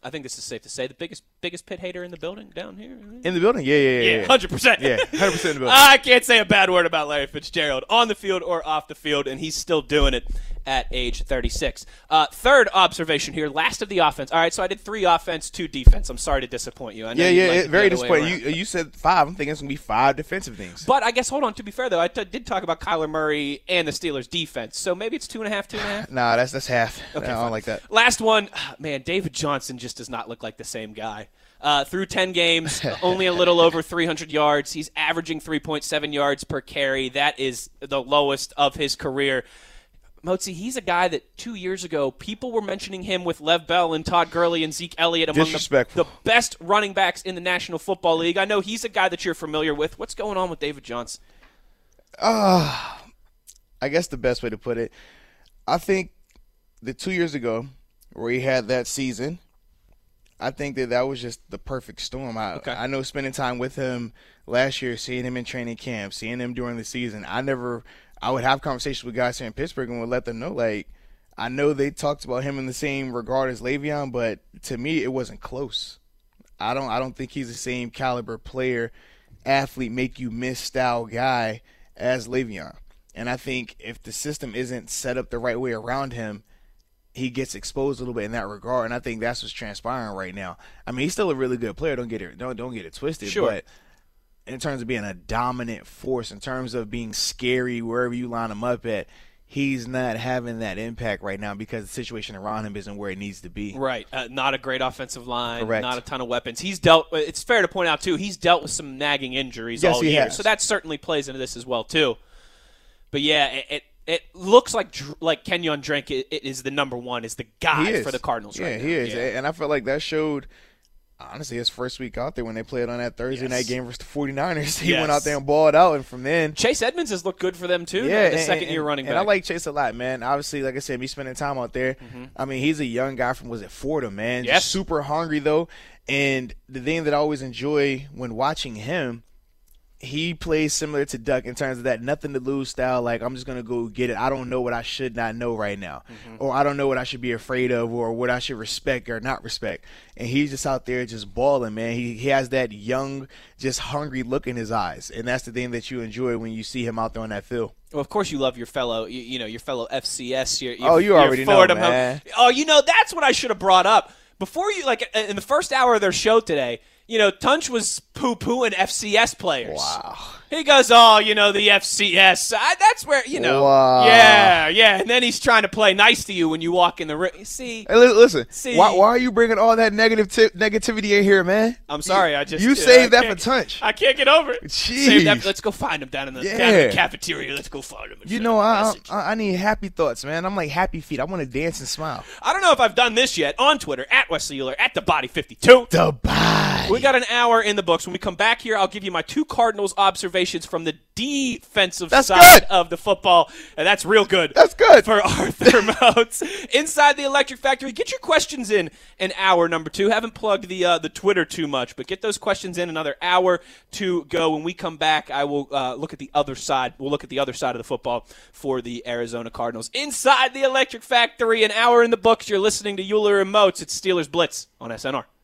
I think this is safe to say the biggest biggest pit hater in the building down here. In the building, yeah, yeah, yeah, Yeah, hundred percent. Yeah, 100% in. [LAUGHS] I can't say a bad word about Larry Fitzgerald on the field or off the field, and he's still doing it at age 36. Uh, third observation here, last of the offense. All right, so I did three offense, two defense. I'm sorry to disappoint you. I know Yeah, you'd yeah, like it- it the very disappointing. You you said five. I'm thinking it's gonna be five defensive things. But I guess hold on. To be fair, though, I t- did talk about Kyler Murray and the Steelers' defense, so maybe it's two and a half, two and a half. [SIGHS] Nah, that's that's half. Okay, I don't like that. Last one, [SIGHS] man. David Johnson just does not look like the same guy. Uh, through 10 games, [LAUGHS] only a little over 300 yards. He's averaging 3.7 yards per carry. That is the lowest of his career. Moatsy, he's a guy that two years ago people were mentioning him with Le'Veon Bell and Todd Gurley and Zeke Elliott among the, the best running backs in the National Football League. I know he's a guy that you're familiar with. What's going on with David Johnson? Ah, I guess the best way to put it, I think the two years ago where he had that season, I think that that was just the perfect storm. I Okay. I know spending time with him last year, seeing him in training camp, seeing him during the season. I never, I would have conversations with guys here in Pittsburgh and would let them know like. I know they talked about him in the same regard as Le'Veon, but to me, it wasn't close. I don't I don't think he's the same caliber player, athlete, make you miss style guy as Le'Veon. And I think if the system isn't set up the right way around him, he gets exposed a little bit in that regard. And I think that's what's transpiring right now. I mean, he's still a really good player. Don't get it don't don't get it twisted. Sure. But in terms of being a dominant force, in terms of being scary wherever you line him up at, he's not having that impact right now because the situation around him isn't where it needs to be. Right. Uh, not a great offensive line. Correct. Not a ton of weapons. He's dealt. It's fair to point out too. He's dealt with some nagging injuries Yes, all year, has. so that certainly plays into this as well too. But yeah, it it, it looks like like Kenyan Drake i- is the number one, is the guy is. for the Cardinals Yeah, right he now. is. And I felt like that showed, honestly, his first week out there when they played on that Thursday Yes. night game versus the 49ers. [LAUGHS] He went out there and balled out. And from then, Chase Edmonds has looked good for them too. yeah, the and- second and- year running and back. I like Chase a lot, man. Obviously, like I said, me spending time out there. Mm-hmm. I mean, he's a young guy from was it Fordham, man. Yes. Just super hungry though. And the thing that I always enjoy when watching him, he plays similar to Duck in terms of that nothing to lose style. Like I'm just gonna go get it. I don't know what I should not know right now, mm-hmm. or I don't know what I should be afraid of, or what I should respect or not respect. And he's just out there just balling, man. He he has that young, just hungry look in his eyes, and that's the thing that you enjoy when you see him out there on that field. Well, of course, you love your fellow, you, you know, your fellow FCS. Your, your, Oh, you already know, Fordham home- man. Oh, you know, that's what I should have brought up before you. Like in the first hour of their show today, you know, Tunch was poo pooing FCS players. Wow. He goes, oh, you know, the FCS. I, that's where you know. Wow. Yeah, yeah. And then he's trying to play nice to you when you walk in the room. See, Hey, listen. See- why, why are you bringing all that negative ti- negativity in here, man? I'm sorry. I just you saved that for Tunch. I can't get over it. Jeez. Save that- Let's go find him down in the, down in the cafeteria. Let's go find him. You know, I. I I need happy thoughts, man. I'm like happy feet. I want to dance and smile. I don't know if I've done this yet on Twitter at Wesley Uhler at the Body 52. The body. We got an hour in the books. When we come back here, I'll give you my two Cardinals observations from the defensive That's side good. of the football, and that's real good. That's good. for [LAUGHS] Arthur Moats inside the Electric Factory. Get your questions in an hour number two. Haven't plugged the uh, the Twitter too much, but get those questions in. Another hour to go. When we come back, I will uh, look at the other side. We'll look at the other side of the football for the Arizona Cardinals inside the Electric Factory. An hour in the books. You're listening to Uhler and Moats. It's Steelers Blitz on SNR.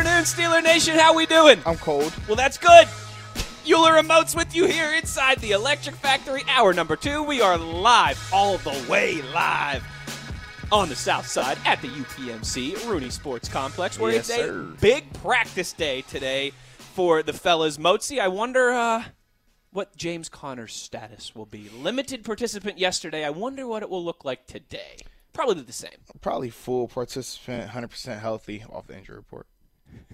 Afternoon, Steeler Nation. How we doing? I'm cold. Well, that's good. Uhler Remotes with you here inside the Electric Factory, hour number two. We are live, all the way live, on the south side at the UPMC Rooney Sports Complex, where Yes, it's a sir. big practice day today for the fellas. Moatsy, I wonder uh, what James Conner's status will be. Limited participant yesterday. I wonder what it will look like today. Probably the same. Probably full participant, 100% healthy off the injury report.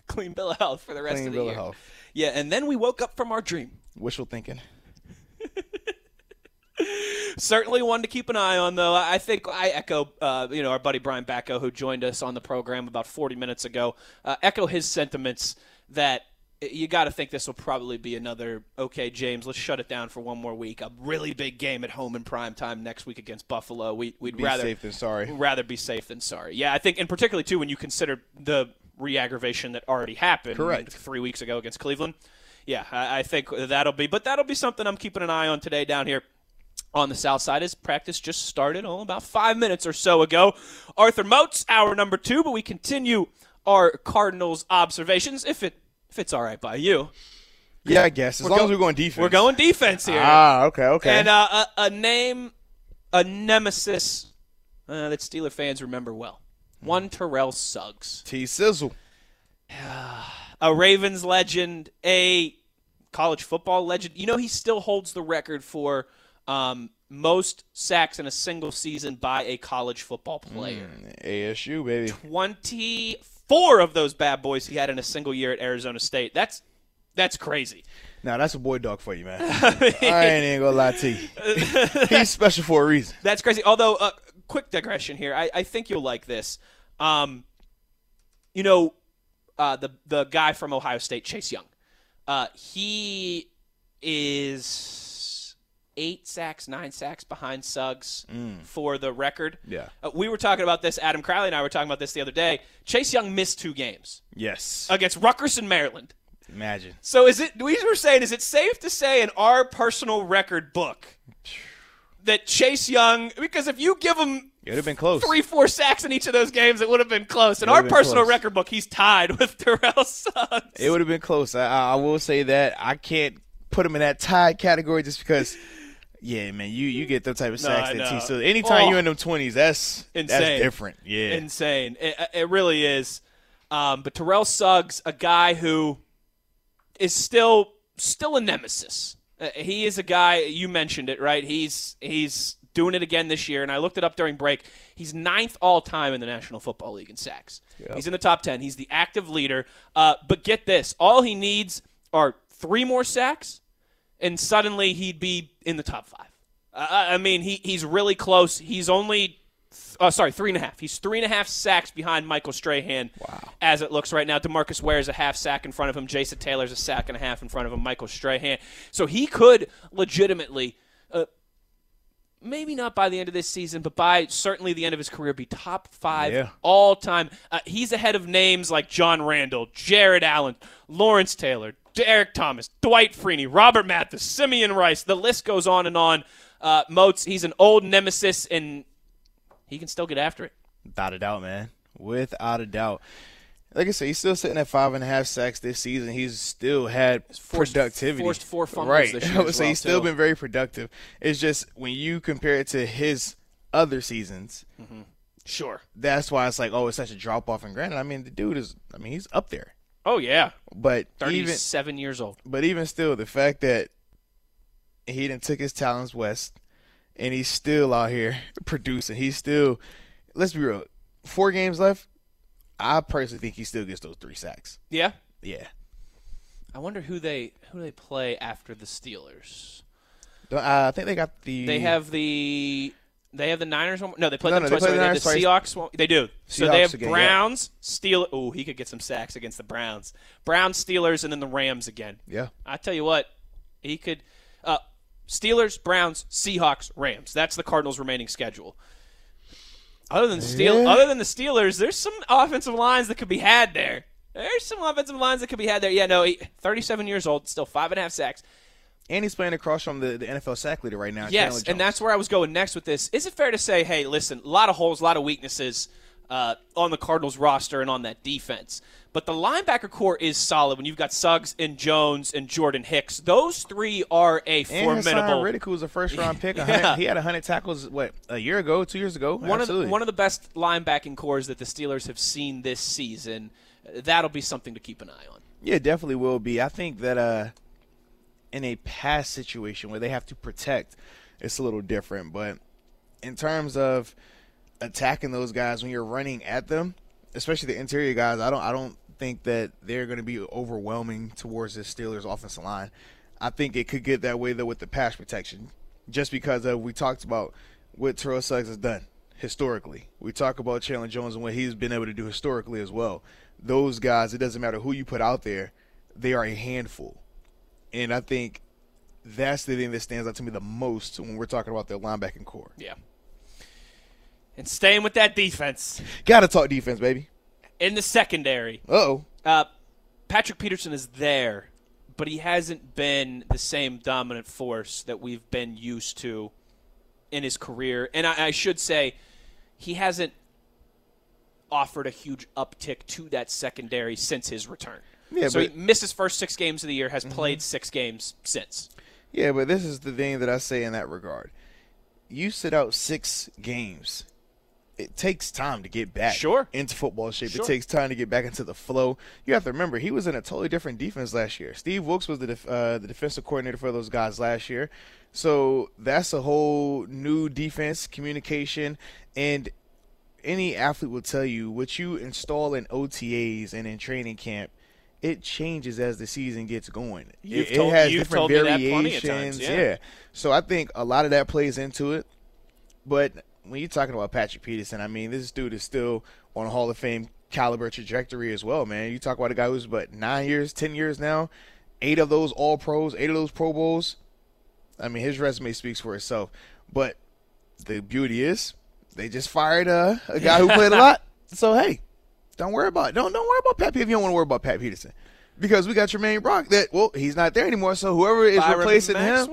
[LAUGHS] Clean bill of health for the rest Clean of the bill of year. health. Yeah, and then we woke up from our dream. Wishful thinking. [LAUGHS] certainly one to keep an eye on, though. I think I echo, uh, you know, our buddy Brian Batko, who joined us on the program about 40 minutes ago, uh, echo his sentiments that you got to think this will probably be another. Okay, James, let's shut it down for one more week. A really big game at home in prime time next week against Buffalo. We, we'd rather Be rather safe than sorry. rather be safe than sorry. Yeah, I think, and particularly too when you consider the re-aggravation that already happened Correct. three weeks ago against Cleveland. Yeah, I, I think that'll be, but that'll be something I'm keeping an eye on today down here on the south side as practice just started oh, about five minutes or so ago. Arthur Moats, hour number two, but we continue our Cardinals observations if it if it's all right by you. Yeah, I guess. As long as we're going defense. We're going defense here. Ah, okay, okay. And uh, a, a name, a nemesis uh, that Steeler fans remember well. One Terrell Suggs, T Sizzle. a Ravens legend, a college football legend. You know, he still holds the record for um, most sacks in a single season by a college football player. ASU, baby. 24 of those bad boys he had in a single year at Arizona State. That's that's crazy. Now, that's a boy dog for you, man. [LAUGHS] I ain't even to lie to you. [LAUGHS] He's special for a reason. That's crazy. Although, uh, quick digression here. I, I think you'll like this. Um, you know, uh, the the guy from Ohio State, Chase Young. Uh, he is eight sacks, nine sacks behind Suggs for the record. Yeah. Uh, we were talking about this. Adam Crowley and I were talking about this the other day. Chase Young missed two games Yes. against Rutgers and Maryland. Imagine. So is it? We were saying, is it safe to say in our personal record book that Chase Young, because if you give him It would have been close. three, four sacks in each of those games, it would have been close. In our personal close. record book, he's tied with [LAUGHS] Terrell Suggs. It would have been close. I, I will say that I can't put him in that tied category just because. [LAUGHS] Yeah, man, you you get those type of sacks I that team. So anytime Oh. you're in them twenties, that's Insane. that's different. Yeah, insane. It, it really is. Um, but Terrell Suggs, a guy who is still still a nemesis. Uh, he is a guy you mentioned it right. He's he's doing it again this year, and I looked it up during break. He's ninth all time in the National Football League in sacks. He's in the top ten. He's the active leader. Uh, but get this: all he needs are three more sacks, and suddenly he'd be in the top five. Uh, I mean, he, he's really close. He's only, uh, sorry, three and a half. He's three and a half sacks behind Michael Strahan. Wow. As it looks right now, DeMarcus Ware is a half sack in front of him. Jason Taylor's a sack and a half in front of him. Michael Strahan. So he could legitimately. Uh, Maybe not by the end of this season, but by certainly the end of his career, be top five Yeah. all time. Uh, he's ahead of names like John Randle, Jared Allen, Lawrence Taylor, Derrick Thomas, Dwight Freeney, Robert Mathis, Simeon Rice. The list goes on and on. Uh, Moats, he's an old nemesis, and he can still get after it. without a doubt, man, without a doubt. Like I said, he's still sitting at five and a half sacks this season. He's still had forced- productivity. forced four fumbles right. this [LAUGHS] year I would say well, he's still been very productive. It's just when you compare it to his other seasons, mm-hmm. Sure. that's why it's like, oh, it's such a drop off. And granted, I mean, the dude is, I mean, he's up there. Oh yeah, But even, thirty-seven years old. but even still, the fact that he didn't took his talents west, and he's still out here [LAUGHS] producing. He's still, let's be real, four games left. I personally think he still gets those three sacks. Yeah. Yeah. I wonder who they who they play after the Steelers. Uh, I think they got the. They have the they have the Niners one. No, they play No, them no, they twice. play Sorry, the they have the. Seahawks. One. They do. so they have again, yeah. Browns, Steel. Oh, he could get some sacks against the Browns. Browns, Steelers, and then the Rams again. Yeah. I tell you what, he could. Uh, Steelers, Browns, Seahawks, Rams. That's the Cardinals' remaining schedule. Other than Steel, Yeah. other than the Steelers, there's some offensive lines that could be had there. There's some offensive lines that could be had there. Yeah, no, he, 37 years old, still five and a half sacks. And he's playing across from the, the NFL sack leader right now. Yes, and that's where I was going next with this. Is it fair to say, hey, listen, a lot of holes, a lot of weaknesses uh, on the Cardinals roster and on that defense, but the linebacker core is solid when you've got Suggs and Jones and Jordan Hicks. Those three are a and formidable. Reddick, who was a first round pick. [LAUGHS] Yeah. He had 100 tackles, what, a year ago, two years ago? one of Absolutely. the, one of the best linebacking cores that the Steelers have seen this season. That'll be something to keep an eye on. Yeah, definitely will be. I think that uh, in a pass situation where they have to protect, it's a little different. But in terms of attacking those guys when you're running at them, especially the interior guys, I don't I don't think that they're going to be overwhelming towards this Steelers offensive line. I think it could get that way though with the pass protection, just because of we talked about what Terrell Suggs has done historically. We talk about Chandler Jones and what he's been able to do historically as well. Those guys, it doesn't matter who you put out there, they are a handful. And I think that's the thing that stands out to me the most when we're talking about their linebacking core. Yeah. And staying with that defense Got to talk defense, baby. in the secondary. Uh-oh. Uh, Patrick Peterson is there, but he hasn't been the same dominant force that we've been used to in his career. And I, I should say, he hasn't offered a huge uptick to that secondary since his return. Yeah, so he missed his first six games of the year, has played six games since. Yeah, but this is the thing that I say in that regard. You sit out six games. It takes time to get back Sure. into football shape. Sure. It takes time to get back into the flow. You have to remember he was in a totally different defense last year. Steve Wilkes was the def- uh, the defensive coordinator for those guys last year, so that's a whole new defense, communication, and any athlete will tell you what you install in OTAs and in training camp. It changes as the season gets going. You've it, told- it has different told me that of variations. times, yeah. So I think a lot of that plays into it. But when you're talking about Patrick Peterson, I mean, this dude is still on a Hall of Fame caliber trajectory as well, man. You talk about a guy who's but nine years, ten years now, eight of those All Pros, eight of those Pro Bowls. I mean, his resume speaks for itself. But the beauty is, they just fired a, a guy who played a lot. [LAUGHS] So hey, don't worry about don't don't worry about Pat. If you don't want to worry about Pat Peterson, because we got Tramaine Brock. That well, he's not there anymore. So whoever is Byron replacing him,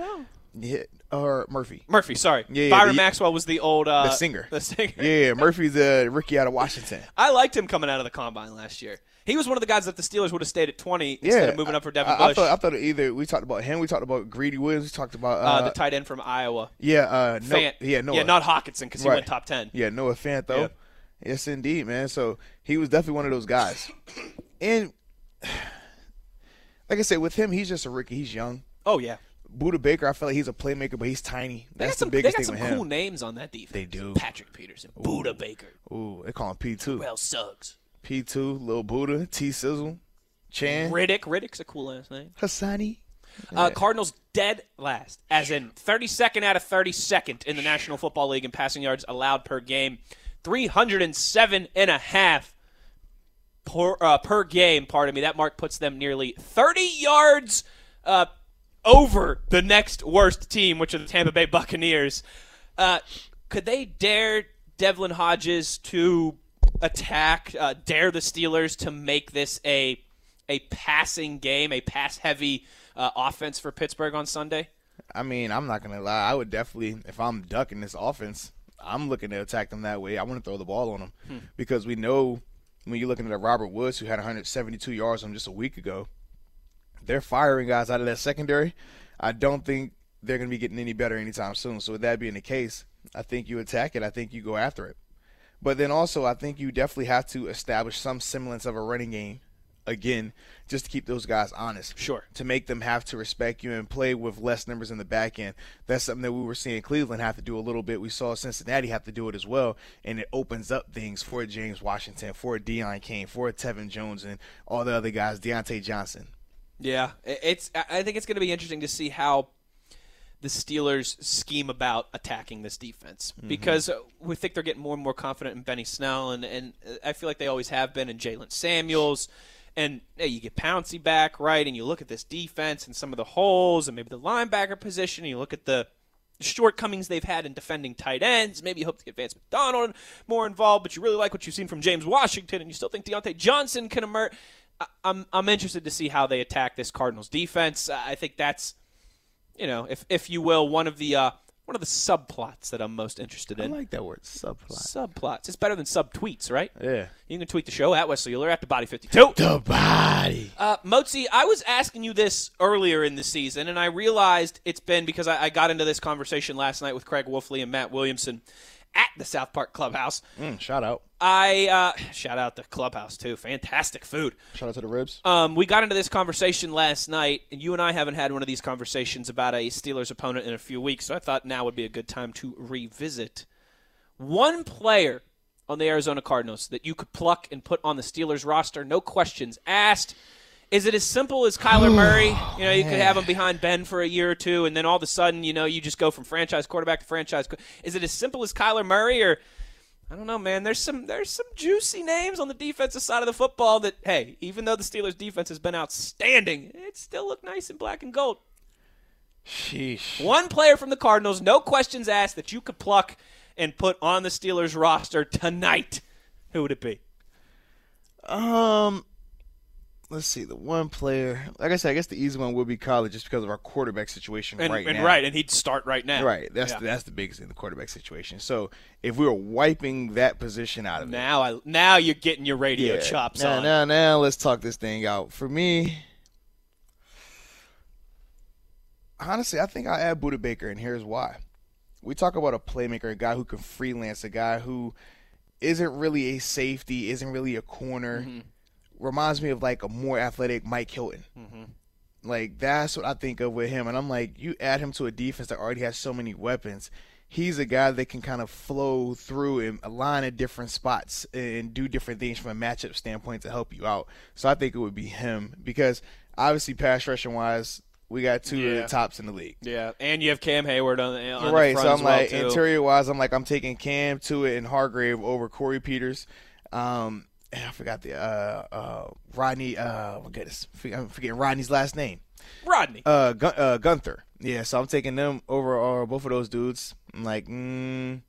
Yeah, or Murphy. Murphy, sorry. Yeah, yeah, Byron the- Maxwell was the old uh, The singer. The singer. Yeah, [LAUGHS] Murphy's the rookie out of Washington. I liked him coming out of the combine last year. He was one of the guys that the Steelers would have stayed at 20 Yeah, instead of moving up for Devin I, I Bush, thought I thought either we talked about him. We talked about Greedy Williams. We talked about uh, uh, the tight end from Iowa. yeah, uh, no, Fant. yeah, Noah. Yeah, not Hockenson because he Right. went top 10. Yeah, Noah Fant though. Yeah. Yes, indeed, man. So he was definitely one of those guys. And [SIGHS] like I said, with him, he's just a rookie. He's young. Oh, yeah. Budda Baker, I feel like he's a playmaker, but he's tiny. They That's got some, the biggest they got thing some cool him. names on that defense. They do. Patrick Peterson, Budda Baker, Ooh, they call him P two. Well Suggs, P two, Lil Buddha, T Sizzle, Chan, Reddick. Reddick's a cool last name. Hassani. Uh, Cardinals dead last, as in 32nd out of 32nd in the National Football League in passing yards allowed per game, 307 and a half per, uh, per game. Pardon me. That mark puts them nearly 30 yards uh, over the next worst team, which are the Tampa Bay Buccaneers. Uh, could they dare Devlin Hodges to attack, uh, dare the Steelers to make this a a passing game, a pass heavy uh, offense for Pittsburgh on Sunday? I mean, I'm not gonna lie. I would definitely, if I'm ducking this offense, I'm looking to attack them that way. I want to throw the ball on them Hmm. because we know when you're looking at a Robert Woods who had 172 yards on just a week ago, they're firing guys out of that secondary. I don't think they're gonna be getting any better anytime soon. So with that being the case, I think you attack it. I think you go after it. But then also, I think you definitely have to establish some semblance of a running game again, just to keep those guys honest. Sure. To make them have to respect you and play with less numbers in the back end. That's something that we were seeing Cleveland have to do a little bit. We saw Cincinnati have to do it as well, and it opens up things for James Washington, for Deon Cain, for Tevin Jones, and all the other guys. Diontae Johnson. Yeah, I- it's. I think it's going to be interesting to see how the Steelers scheme about attacking this defense because uh, we think they're getting more and more confident in Benny Snell, and and uh, I feel like they always have been in Jaylen Samuels. And hey, you get Pouncey back, right? And you look at this defense and some of the holes, and maybe the linebacker position. And you look at the shortcomings they've had in defending tight ends. Maybe you hope to get Vance McDonald more involved, but you really like what you've seen from James Washington, and you still think Diontae Johnson can emerge. I'm I'm interested to see how they attack this Cardinals defense. I think that's, you know, if if you will, one of the uh, one of the subplots that I'm most interested in. I like that word, subplot. Subplots. It's better than subtweets, right? Yeah. You can tweet the show at Wesley Uhler at the Body 52. The body. Uh, Moatsy, I was asking you this earlier in the season, and I realized it's been because I, I got into this conversation last night with Craig Wolfley and Matt Williamson at the South Park Clubhouse. Mm, shout out. I uh, [SIGHS] shout out the clubhouse too. Fantastic food. Shout out to the ribs. Um, we got into this conversation last night, and you and I haven't had one of these conversations about a Steelers opponent in a few weeks, so I thought now would be a good time to revisit. One player on the Arizona Cardinals that you could pluck and put on the Steelers roster, no questions asked. Is it as simple as Kyler Murray? You know, you could have him behind Ben for a year or two, and then all of a sudden, you know, you just go from franchise quarterback to franchise. Is it as simple as Kyler Murray, or I don't know, man. There's some there's some juicy names on the defensive side of the football that, hey, even though the Steelers' defense has been outstanding, it still look nice in black and gold. Sheesh. One player from the Cardinals, no questions asked, that you could pluck and put on the Steelers roster tonight. Who would it be? Um, let's see. The one player, like I said, I guess the easy one would be college, just because of our quarterback situation And right and now. right, and he'd start right now. Right. That's Yeah. the, that's the biggest thing, the quarterback situation. So if we were wiping that position out of it, now. I now you're getting your radio yeah. chops now, on. now, now, let's talk this thing out. For me, honestly, I think I'll add Budda Baker, and here's why. We talk about a playmaker, a guy who can freelance, a guy who isn't really a safety, isn't really a corner. Mm-hmm. Reminds me of like a more athletic Mike Hilton. Mm-hmm. Like that's what I think of with him, and I'm like, you add him to a defense that already has so many weapons. He's a guy that can kind of flow through and align at different spots and do different things from a matchup standpoint to help you out. So I think it would be him because obviously pass rushing wise, we got two of the tops in the league. Yeah, and you have Cam Hayward on the, on the right. front So I'm well, like too. interior wise, I'm like I'm taking Cam Tuitt and Hargrave over Corey Peters. Um, I forgot the uh, uh, Rodney. Uh, my goodness, I'm forgetting Rodney's last name. Rodney. Uh, Gun- uh, Gunter. Yeah, so I'm taking them over uh, both of those dudes. I'm like, mm,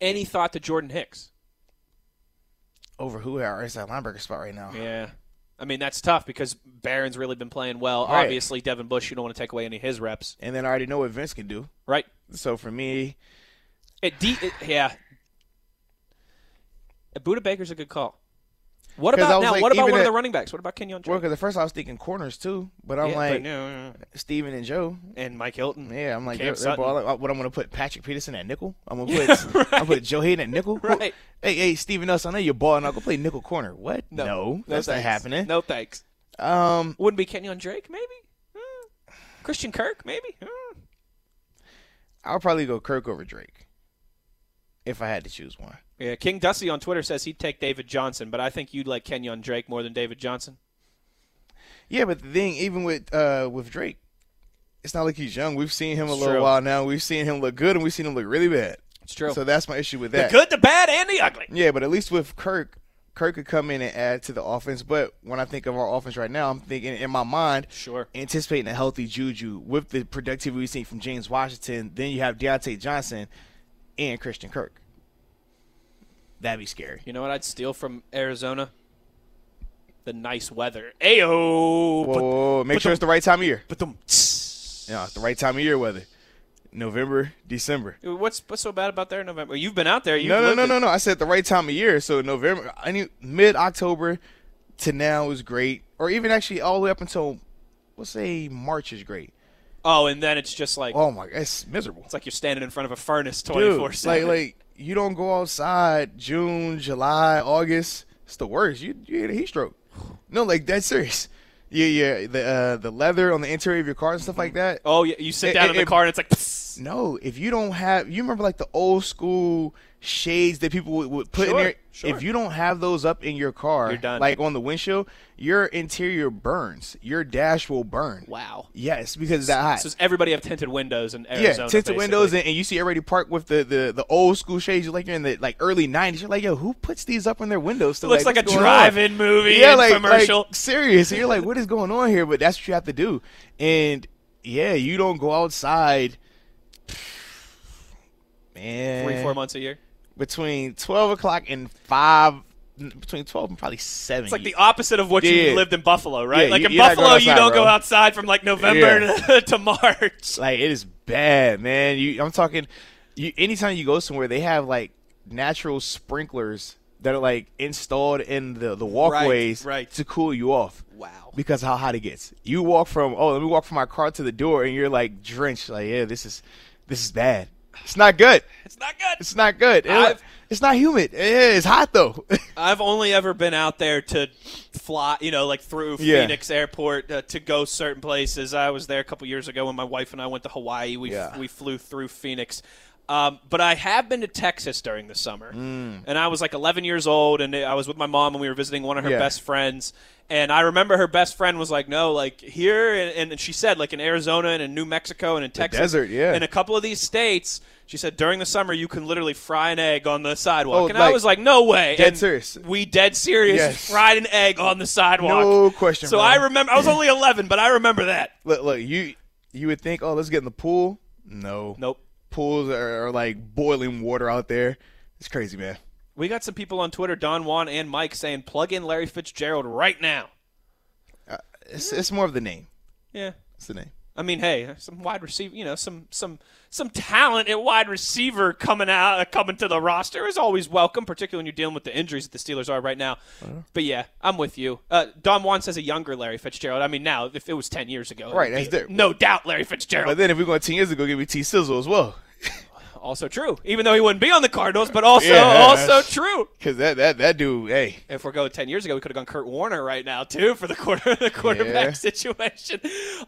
Any thought to Jordan Hicks? over who are is that linebacker spot right now? Yeah. I mean, that's tough because Barron's really been playing well. Right. Obviously, Devin Bush, you don't want to take away any of his reps, And then I already know what Vince can do. right? So for me, It, de- it yeah. Budda Baker's a good call. What about now? like, what about one of the running backs? What about Kenyan Drake? well, because at first I was thinking corners too, but I'm Yeah, like but no, no, no. Steven and Joe. and Mike Hilton. Yeah, I'm like they're, they're. What I'm gonna put Patrick Peterson at nickel. I'm gonna [LAUGHS] put I'm put Joe Haden at nickel. [LAUGHS] Right. Hey, hey, Steven Nelson, I know you're balling. I'll go play nickel corner. What? No, No, that's not happening. No thanks. Um, Wouldn't be Kenyan Drake, maybe. Hmm. Christian Kirk, maybe. Hmm. I'll probably go Kirk over Drake if I had to choose one. Yeah, King Dusty on Twitter says he'd take David Johnson, but I think you'd like Kenyan Drake more than David Johnson. Yeah, but the thing, even with uh with Drake, it's not like he's young. We've seen him a It's little true. while now. We've seen him look good, and we've seen him look really bad. It's true. So that's my issue with that. the good, the bad, and the ugly. Yeah, but at least with Kirk, Kirk could come in and add to the offense. But when I think of our offense right now, I'm thinking in my mind, Sure. anticipating a healthy Juju with the productivity we've seen from James Washington. Then you have Diontae Johnson and Christian Kirk. That'd be scary. You know what I'd steal from Arizona? The nice weather. Ayo. Whoa, make sure it's the right time of year. But the Yeah, the right time of year weather. November, December. what's what's so bad about there in November? You've been out there. You've no, no, no, no, no. I said the right time of year. So November, any mid October to now is great, or even actually all the way up until let's say March is great. Oh, and then it's just like Oh my, it's miserable. it's like you're standing in front of a furnace twenty four like seven. like you don't go outside June, July, August. It's the worst. You you get a heat stroke. No, like that's serious. Yeah, yeah. The uh, the leather on the interior of your car and stuff like that. Oh yeah, you sit It- down it- in the it- car and it's like. psst. No, if you don't have, you remember like the old school shades that people would, would put Sure, in there. sure. If you don't have those up in your car, like on the windshield, your interior burns. Your dash will burn. Wow. Yes, because it's that hot. So everybody have tinted windows in yeah, Arizona? tinted basically? windows, and, and you see everybody parked with the, the, the old school shades. You're like you're in the like early '90s. You're like, yo, who puts these up in their windows? To, Looks like, what's a drive-in movie yeah, like, commercial. like serious. You're like, [LAUGHS] what is going on here? But that's what you have to do. And yeah, you don't go outside. [SIGHS] Man, Three, four months a year. Between twelve o'clock and five, between twelve and probably seven. It's like the opposite of what you lived in Buffalo, right? Yeah, like in you're not going Buffalo, you don't go outside from like November to, [LAUGHS] to March. like it is bad, man. You, I'm talking. You, anytime you go somewhere, they have like natural sprinklers that are like installed in the the walkways right. to cool you off. Wow. Because how hot it gets. You walk from oh, let me walk from my car to the door, and you're like drenched. Like yeah, this is this is bad. It's not good. It's not good. It's not good. I've- it's not humid. It's hot though. [LAUGHS] I've only ever been out there to fly, you know, like through Yeah. Phoenix Airport uh, to go certain places. I was there a couple years ago when my wife and I went to Hawaii. We Yeah. we flew through Phoenix. Um, but I have been to Texas during the summer, Mm. and I was like 11 years old, and I was with my mom, and we were visiting one of her Yeah. best friends. And I remember her best friend was like, "No, like here," and, and she said, like in Arizona and in New Mexico and in Texas, desert, yeah. in a couple of these states. She said during the summer you can literally fry an egg on the sidewalk, Oh, and I was like, "No way!" dead And serious. We dead serious Yes. fried an egg on the sidewalk. No question, So bro. I remember I was only 11, but I remember that. look, look, you you would think, oh, let's get in the pool. No, Nope. Pools are, are like boiling water out there. It's crazy, man. We got some people on Twitter, Don Juan and Mike, saying plug in Larry Fitzgerald right now. Uh, it's it's more of the name. Yeah. It's the name. I mean, hey, some wide receiver, you know, some some some talent at wide receiver coming out, uh, coming to the roster is always welcome, particularly when you're dealing with the injuries that the Steelers are right now. But yeah, I'm with you. Uh, Don Juan says a younger Larry Fitzgerald. I mean, now if it was 10 years ago, Right, be- no doubt Larry Fitzgerald. But then if we go ten years ago, give me T Sizzle as well, also true, even though he wouldn't be on the Cardinals, but also Yeah, also true. because that that that dude, hey, If we're going ten years ago, we could have gone Kurt Warner right now too for the quarter [LAUGHS] the quarterback Yeah. situation.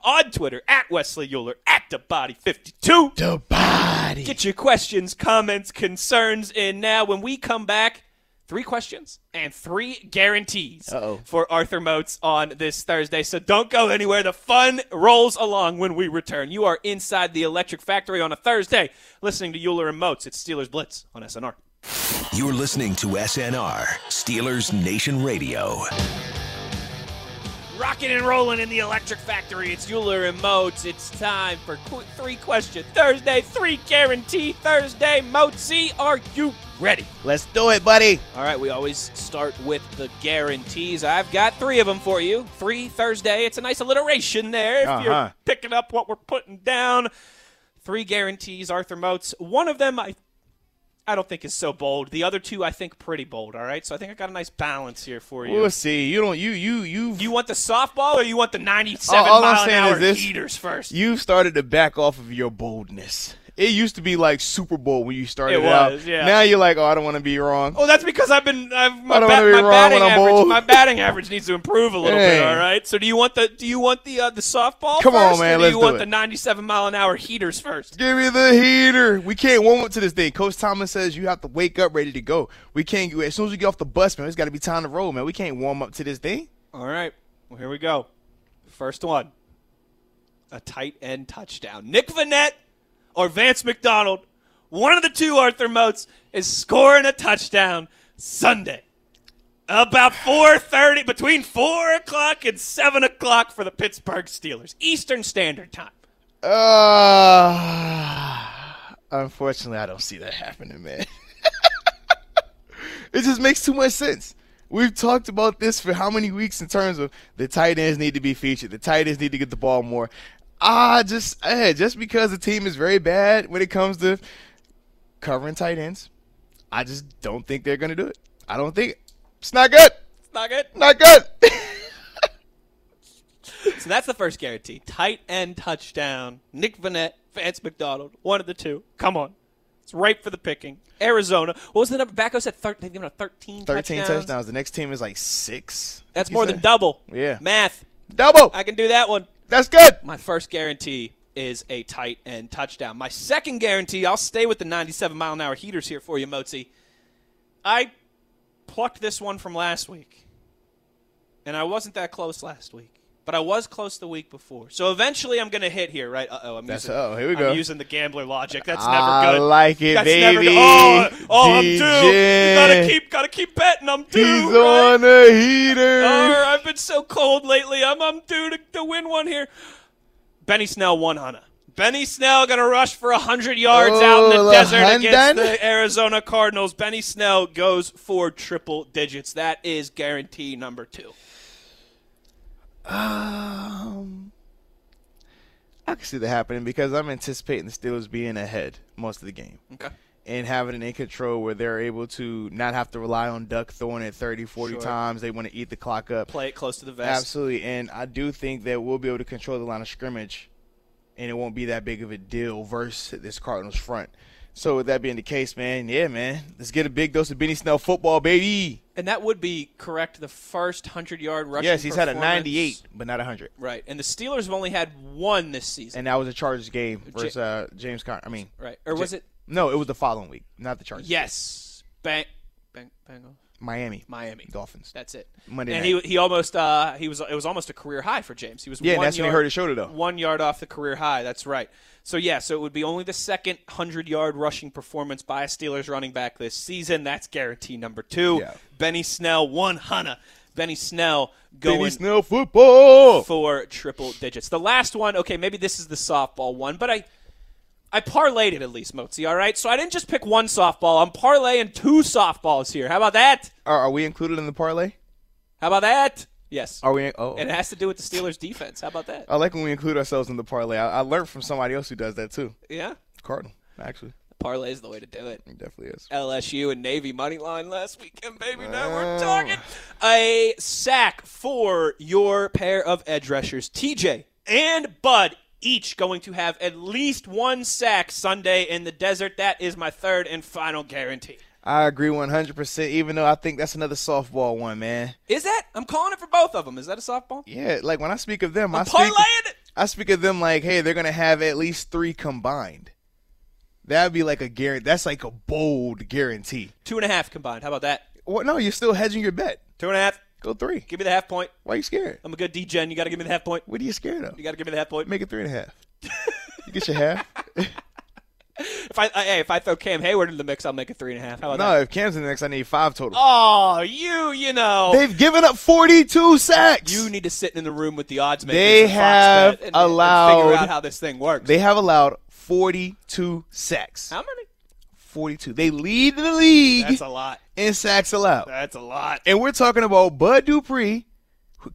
On Twitter at Wesley Uhler at the Body Fifty Two. the body. Get your questions, comments, concerns in now. When we come back, three questions and three guarantees Uh-oh. for Arthur Moats on this Thursday. So don't go anywhere. The fun rolls along when we return. You are inside the Electric Factory on a Thursday, listening to Uhler and Moats. It's Steelers Blitz on SNR. You're listening to SNR, Steelers Nation Radio. Rocking and rolling in the Electric Factory. It's Uhler and Moats. It's time for qu- three question Thursday, three guarantee Thursday. Moatsy, are you ready? Let's do it, buddy. All right, we always start with the guarantees. I've got three of them for you. Three Thursday. It's a nice alliteration there if Uh-huh. you're picking up what we're putting down. Three guarantees, Arthur Moats. One of them I I don't think is so bold. The other two I think pretty bold, all right? So I think I got a nice balance here for you. We'll see. You don't. You you you. you want the softball or you want the 97 All- all I'm mile an saying hour is this. heaters first? You've started to back off of your boldness. It used to be like Super Bowl when you started It out. yeah. Now you're like, oh, I don't want to be wrong. Oh, that's because I've been. I've, my, I don't ba- wanna be my wrong batting when I'm average. My batting average needs to improve a little Hey. bit. All right. So do you want the Do you want the uh, the softball? Come on, first, man, Or do you do want it. the 97 mile an hour heaters first? Give me the heater. We can't warm up to this thing. Coach Thomas says you have to wake up ready to go. We can't. As soon as we get off the bus, man, it's got to be time to roll, man. We can't warm up to this thing. All right. Well, here we go. First one. A tight end touchdown. Nick Vanette or Vance McDonald, one of the two Arthur Moats, is scoring a touchdown Sunday. About 4.30, between 4 o'clock and 7 o'clock for the Pittsburgh Steelers. Eastern Standard Time. Uh, unfortunately, I don't see that happening, man. [LAUGHS] it just makes too much sense. We've talked about this for how many weeks in terms of the tight ends need to be featured. The tight ends need to get the ball more. Ah, just eh, just because the team is very bad when it comes to covering tight ends, I just don't think they're gonna do it. I don't think it's not good. It's not good. Not good. [LAUGHS] So that's the first guarantee. Tight end touchdown. Nick Vannett, Vance McDonald, one of the two. Come on. It's ripe for the picking. Arizona. What was the number? Batko said thir- they've given 13 Thirteen touchdowns. touchdowns. The next team is like six. That's more said? than double. Yeah. Math. Double. I can do that one. That's good. My first guarantee is a tight end touchdown. My second guarantee, I'll stay with the 97 mile an hour heaters here for you, Moatsy. I plucked this one from last week, and I wasn't that close last week. But I was close the week before. So eventually I'm going to hit here, right? Uh-oh, I'm That's- using, oh, here we I'm using the gambler logic. That's I never good. I like it, That's baby. never good. Oh, uh, oh I'm due. Gotta keep, gotta keep betting. I'm due. He's right? on the heater. Oh, I've been so cold lately. I'm, I'm due to, to win one here. Benny Snell, 100. Benny Snell going to rush for 100 yards out in Oh, the desert London. against the Arizona Cardinals. Benny Snell goes for triple digits. That is guarantee number two. Um, I can see that happening because I'm anticipating the Steelers being ahead most of the game Okay. and having it in control where they're able to not have to rely on Duck throwing it 30, 40 Sure. times. They want to eat the clock up. Play it close to the vest. Absolutely. And I do think that we'll be able to control the line of scrimmage and it won't be that big of a deal versus this Cardinals front. So with that being the case, man, yeah, man, let's get a big dose of Benny Snell football, baby. And that would be correct. The first 100 yard rushing Yes, he's had a 98, but not a 100. Right. And the Steelers have only had one this season. And that was a Chargers game versus uh, James Conner. I mean, right. Or was Ja- it? No, it was the following week, not the Chargers. Yes. Bang. Bang. Bengals. Miami. Miami. Dolphins. That's it. Monday and night. he he almost uh he was it was almost a career high for James. He was Yeah, one that's when he yard, hurt his shoulder, though. One yard off the career high. That's right. So yeah, so it would be only the second hundred yard rushing performance by a Steelers running back this season. That's guarantee number two. Yeah. Benny Snell, one hundred. Benny Snell going Benny Snell football. for triple digits. The last one, okay, maybe this is the softball one, but I I parlayed it at least, Moatsy, all right? So I didn't just pick one softball. I'm parlaying two softballs here. How about that? Are, are we included in the parlay? How about that? Yes. Are we? Oh, oh, And it has to do with the Steelers defense. How about that? I like when we include ourselves in the parlay. I, I learned from somebody else who does that too. Yeah. Cardinal, actually, Parlay is the way to do it. it definitely is. LSU and Navy money line last weekend, baby. Now we're talking. A sack for your pair of edge rushers, TJ and Bud, each going to have at least one sack Sunday in the desert. That is my third and final guarantee. I agree 100%, even though I think that's another softball one, man. Is that? I'm calling it for both of them. Is that a softball? Yeah, like when I speak of them, I I'm speak, it. I speak of them like, hey, they're going to have at least three combined. That'd be like a guarantee. That's like a bold guarantee. Two and a half combined. How about that? Well, no, you're still hedging your bet. Two and a half. Go three. Give me the half point. Why are you scared? I'm a good DGen. You got to give me the half point. What are you scared of? You got to give me the half point. Make it three and a half. [LAUGHS] you get your half. [LAUGHS] If I, I hey, if I throw Cam Heyward in the mix, I'll make it three and a half. How about No, that? if Cam's in the mix, I need five total. Oh, you, you know, They've given up 42 sacks. you need to sit in the room with the odds makers. They have and, and- and allowed- figure out how this thing works. they have allowed 42 sacks. how many? 42. They lead the league That's a lot. in sacks allowed. That's a lot. And we're talking about Bud Dupree,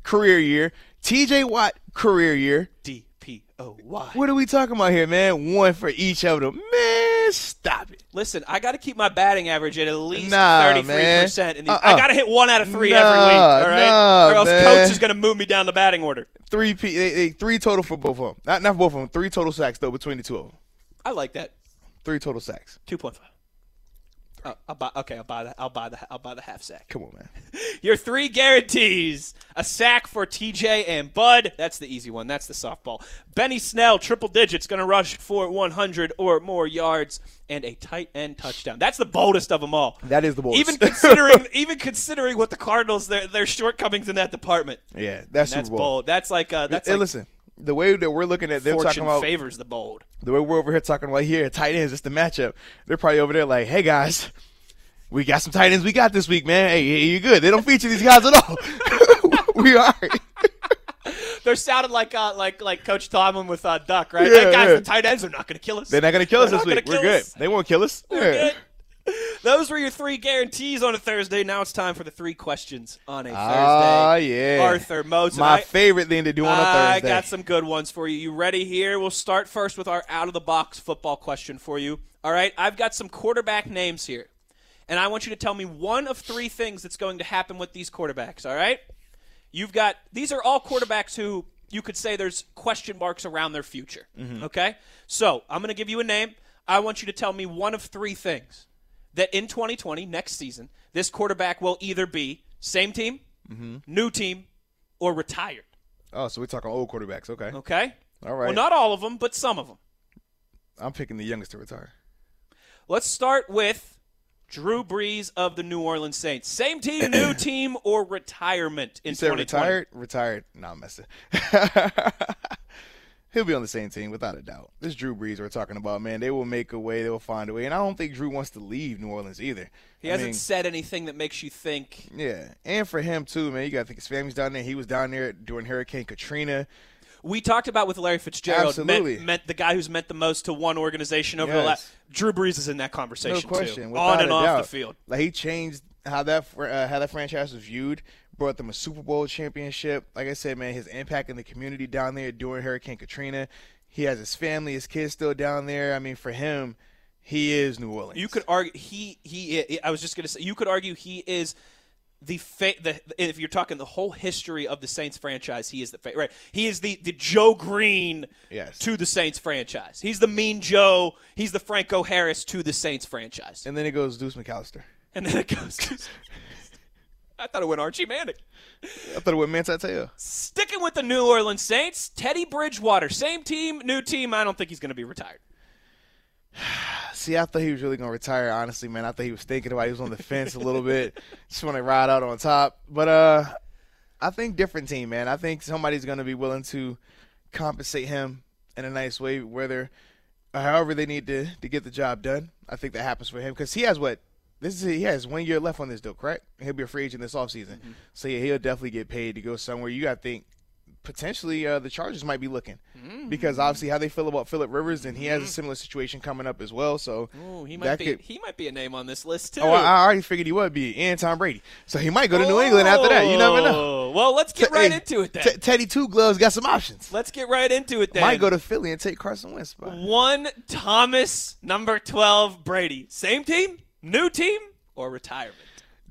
career year, TJ Watt, career year. D P O Y. What are we talking about here, man? One for each of them. Man, stop it. Listen, I got to keep my batting average at at least Nah, thirty three percent. man. And uh-uh. I Uh-uh. got to hit one out of three Nah, every week. All right, nah, or else man. coach is going to move me down the batting order. Three, P, they, they, three total for both of them. Not, not for both of them. Three total sacks, though, between the two of them. I like that. Three total sacks. Two point five. Uh, I'll buy. Okay, I'll buy the. I'll buy the. I'll buy the half sack. Come on, man. [LAUGHS] Your three guarantees: a sack for TJ and Bud. That's the easy one. That's the softball. Benny Snell, triple digits, going to rush for 100 or more yards and a tight end touchdown. That's the boldest of them all. That is the boldest. Even considering, [LAUGHS] even considering what the Cardinals their their shortcomings in that department. Yeah, that's, bold. That's like uh, that's Hey, like listen, the way that we're looking at, they're talking fortune about favors the bold. the way we're over here talking about here, tight ends, it's the matchup. They're probably over there like, hey guys, we got some tight ends we got this week, man. Hey, you good? They don't feature these guys at all. [LAUGHS] we are. [LAUGHS] They're sounding like uh, like like Coach Tomlin with uh, Duck, right? Yeah, guys, yeah. the tight ends are not going to kill us. They're not gonna kill us They're this week. We're good. us. They won't kill us. We're Yeah. good. [LAUGHS] Those were your three guarantees on a Thursday. Now it's time for the three questions on a Thursday. Ah, yeah. Arthur Moats. My I- favorite thing to do on a Thursday. I got some good ones for you. You ready here? We'll start first with our out of the box football question for you. All right, I've got some quarterback names here. And I want you to tell me one of three things that's going to happen with these quarterbacks, all right? You've got these are all quarterbacks who you could say there's question marks around their future. Okay? So, I'm going to give you a name. I want you to tell me one of three things that in 2020, next season, this quarterback will either be same team, mm-hmm. new team, or retired. oh, so we're talking old quarterbacks. Okay. Okay? All right. Well, not all of them, but some of them. I'm picking the youngest to retire. Let's start with Drew Brees of the New Orleans Saints. Same team, new [COUGHS] team, or retirement in You said 2020? retired? Retired? Nah, I'm messing. [LAUGHS] He'll be on the same team without a doubt. This Drew Brees we're talking about, man, they will make a way. They will find a way. And I don't think Drew wants to leave New Orleans either. He I hasn't mean, said anything that makes you think. Yeah, and for him too, man. You got to think his family's down there. He was down there during Hurricane Katrina. We talked about with Larry Fitzgerald, Absolutely. Meant, meant the guy who's meant the most to one organization over the last. Drew Brees is in that No conversation question, too, on and off doubt. the field. Like he changed how that uh, how that franchise was viewed. Brought them a Super Bowl championship. Like I said, man, his impact in the community down there during Hurricane Katrina. He has his family, his kids still down there. I mean, for him, he is New Orleans. You could argue he he. I was just to say you could argue he is the, fa- the if you're talking the whole history of the Saints franchise, he is the fa- right. He is the the Joe Greene Yes. to the Saints franchise. He's the Mean Joe. He's the Franco Harris to the Saints franchise. and then it goes Deuce McAllister. And then it goes. [LAUGHS] To, I thought it went Archie Manning. I thought it went Manti. Sticking with the New Orleans Saints, Teddy Bridgewater, same team, new team. I don't think he's going to be retired. [SIGHS] See, I thought he was really gonna retire. Honestly, man, I thought he was thinking about. It. He was on the fence a little bit. [LAUGHS] Just want to ride out on top. But uh, I think different team, man. I think somebody's gonna be willing to compensate him in a nice way, whether however they need to to get the job done. I think that happens for him because he has what this is. He has one year left on this deal, correct? He'll be a free agent this offseason. Mm-hmm. So yeah, he'll definitely get paid to go somewhere. You got to think potentially uh, the Chargers might be looking mm-hmm. because obviously how they feel about Philip Rivers and he has a mm-hmm. similar situation coming up as well. So Ooh, he might be could- he might be a name on this list too. Oh, I I already figured he would be, and Tom Brady. So he might go to New England after that. You never know. Oh, Well, let's get right Hey, into it then. T- Teddy Two Gloves got some options. let's get right into it then. Might go to Philly and take Carson Wentz. one Thomas, number twelve, Brady. Same team, new team, or retirement.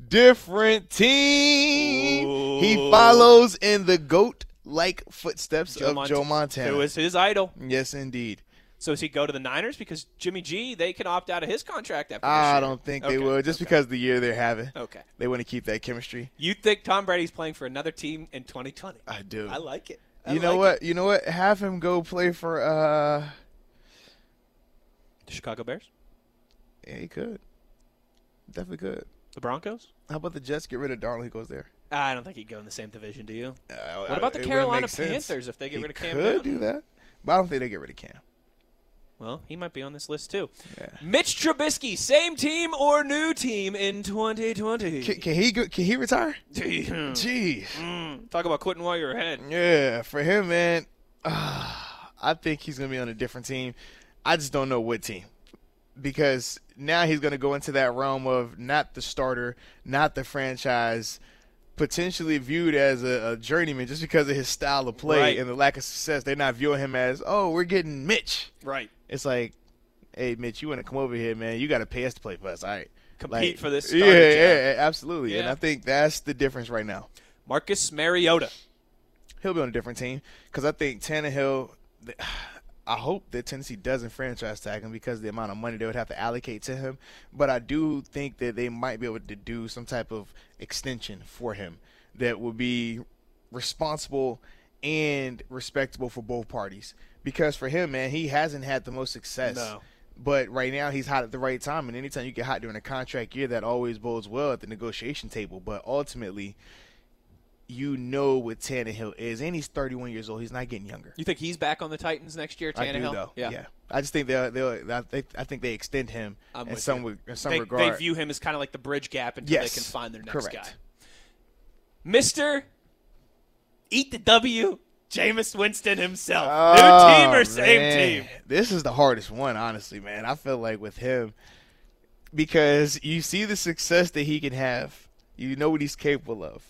Different team. He follows in the goat like footsteps Joe of Mont- Joe Montana. who is his idol. yes, indeed. So does he go to the Niners because Jimmy G they can opt out of his contract after this I don't think Okay, they would, just okay. because of the year they're having. Okay. They want to keep that chemistry. You think Tom Brady's playing for another team in 2020? I do. I like it. I you know like what? You know what? Have him go play for. uh. The Chicago Bears, Yeah, he could. Definitely could. the Broncos. How about the Jets get rid of Darnold? He goes there. I don't think he'd go in the same division. Do you? Uh, What about the Carolina make sense. Panthers if they get He rid of Cam could Newton? do that, but I don't think they get rid of Cam. Well, he might be on this list too. Yeah. Mitch Trubisky, same team or new team in 2020? Can, can he go, can he retire? Damn. [LAUGHS] Jeez. Mm, Talk about quitting while you're ahead. Yeah, for him, man. Uh, [SIGHS] I think he's gonna be on a different team. I just don't know what team because now he's gonna go into that realm of not the starter, not the franchise, potentially viewed as a, a journeyman just because of his style of play Right. and the lack of success. They're not viewing him as, oh, we're getting Mitch. Right. It's like, hey, Mitch, you want to come over here, man? You got to pay us to play for us, all right? Compete for this Yeah, job. yeah, absolutely. And I think that's the difference right now. Marcus Mariota. He'll be on a different team because I think Tannehill. I hope that Tennessee doesn't franchise tag him because of the amount of money they would have to allocate to him. But I do think that they might be able to do some type of extension for him that would be responsible and respectable for both parties. Because for him, man, he hasn't had the most success. No. But right now he's hot at the right time, and anytime you get hot during a contract year, that always bodes well at the negotiation table. But ultimately, you know what Tannehill is, and he's 31 years old. He's not getting younger. You think he's back on the Titans next year? Tannehill? I do though. Yeah. yeah. I just think they'll. they'll I, think, I think they extend him I'm in some you. in some They, regard. they view him as kind of like the bridge gap until Yes. they can find their next Correct. guy. Mister, eat the W. Jameis Winston himself. Oh, New Oh, team or same man. team? This is the hardest one, honestly, man. I feel like with him because you see the success that he can have. You know what he's capable of.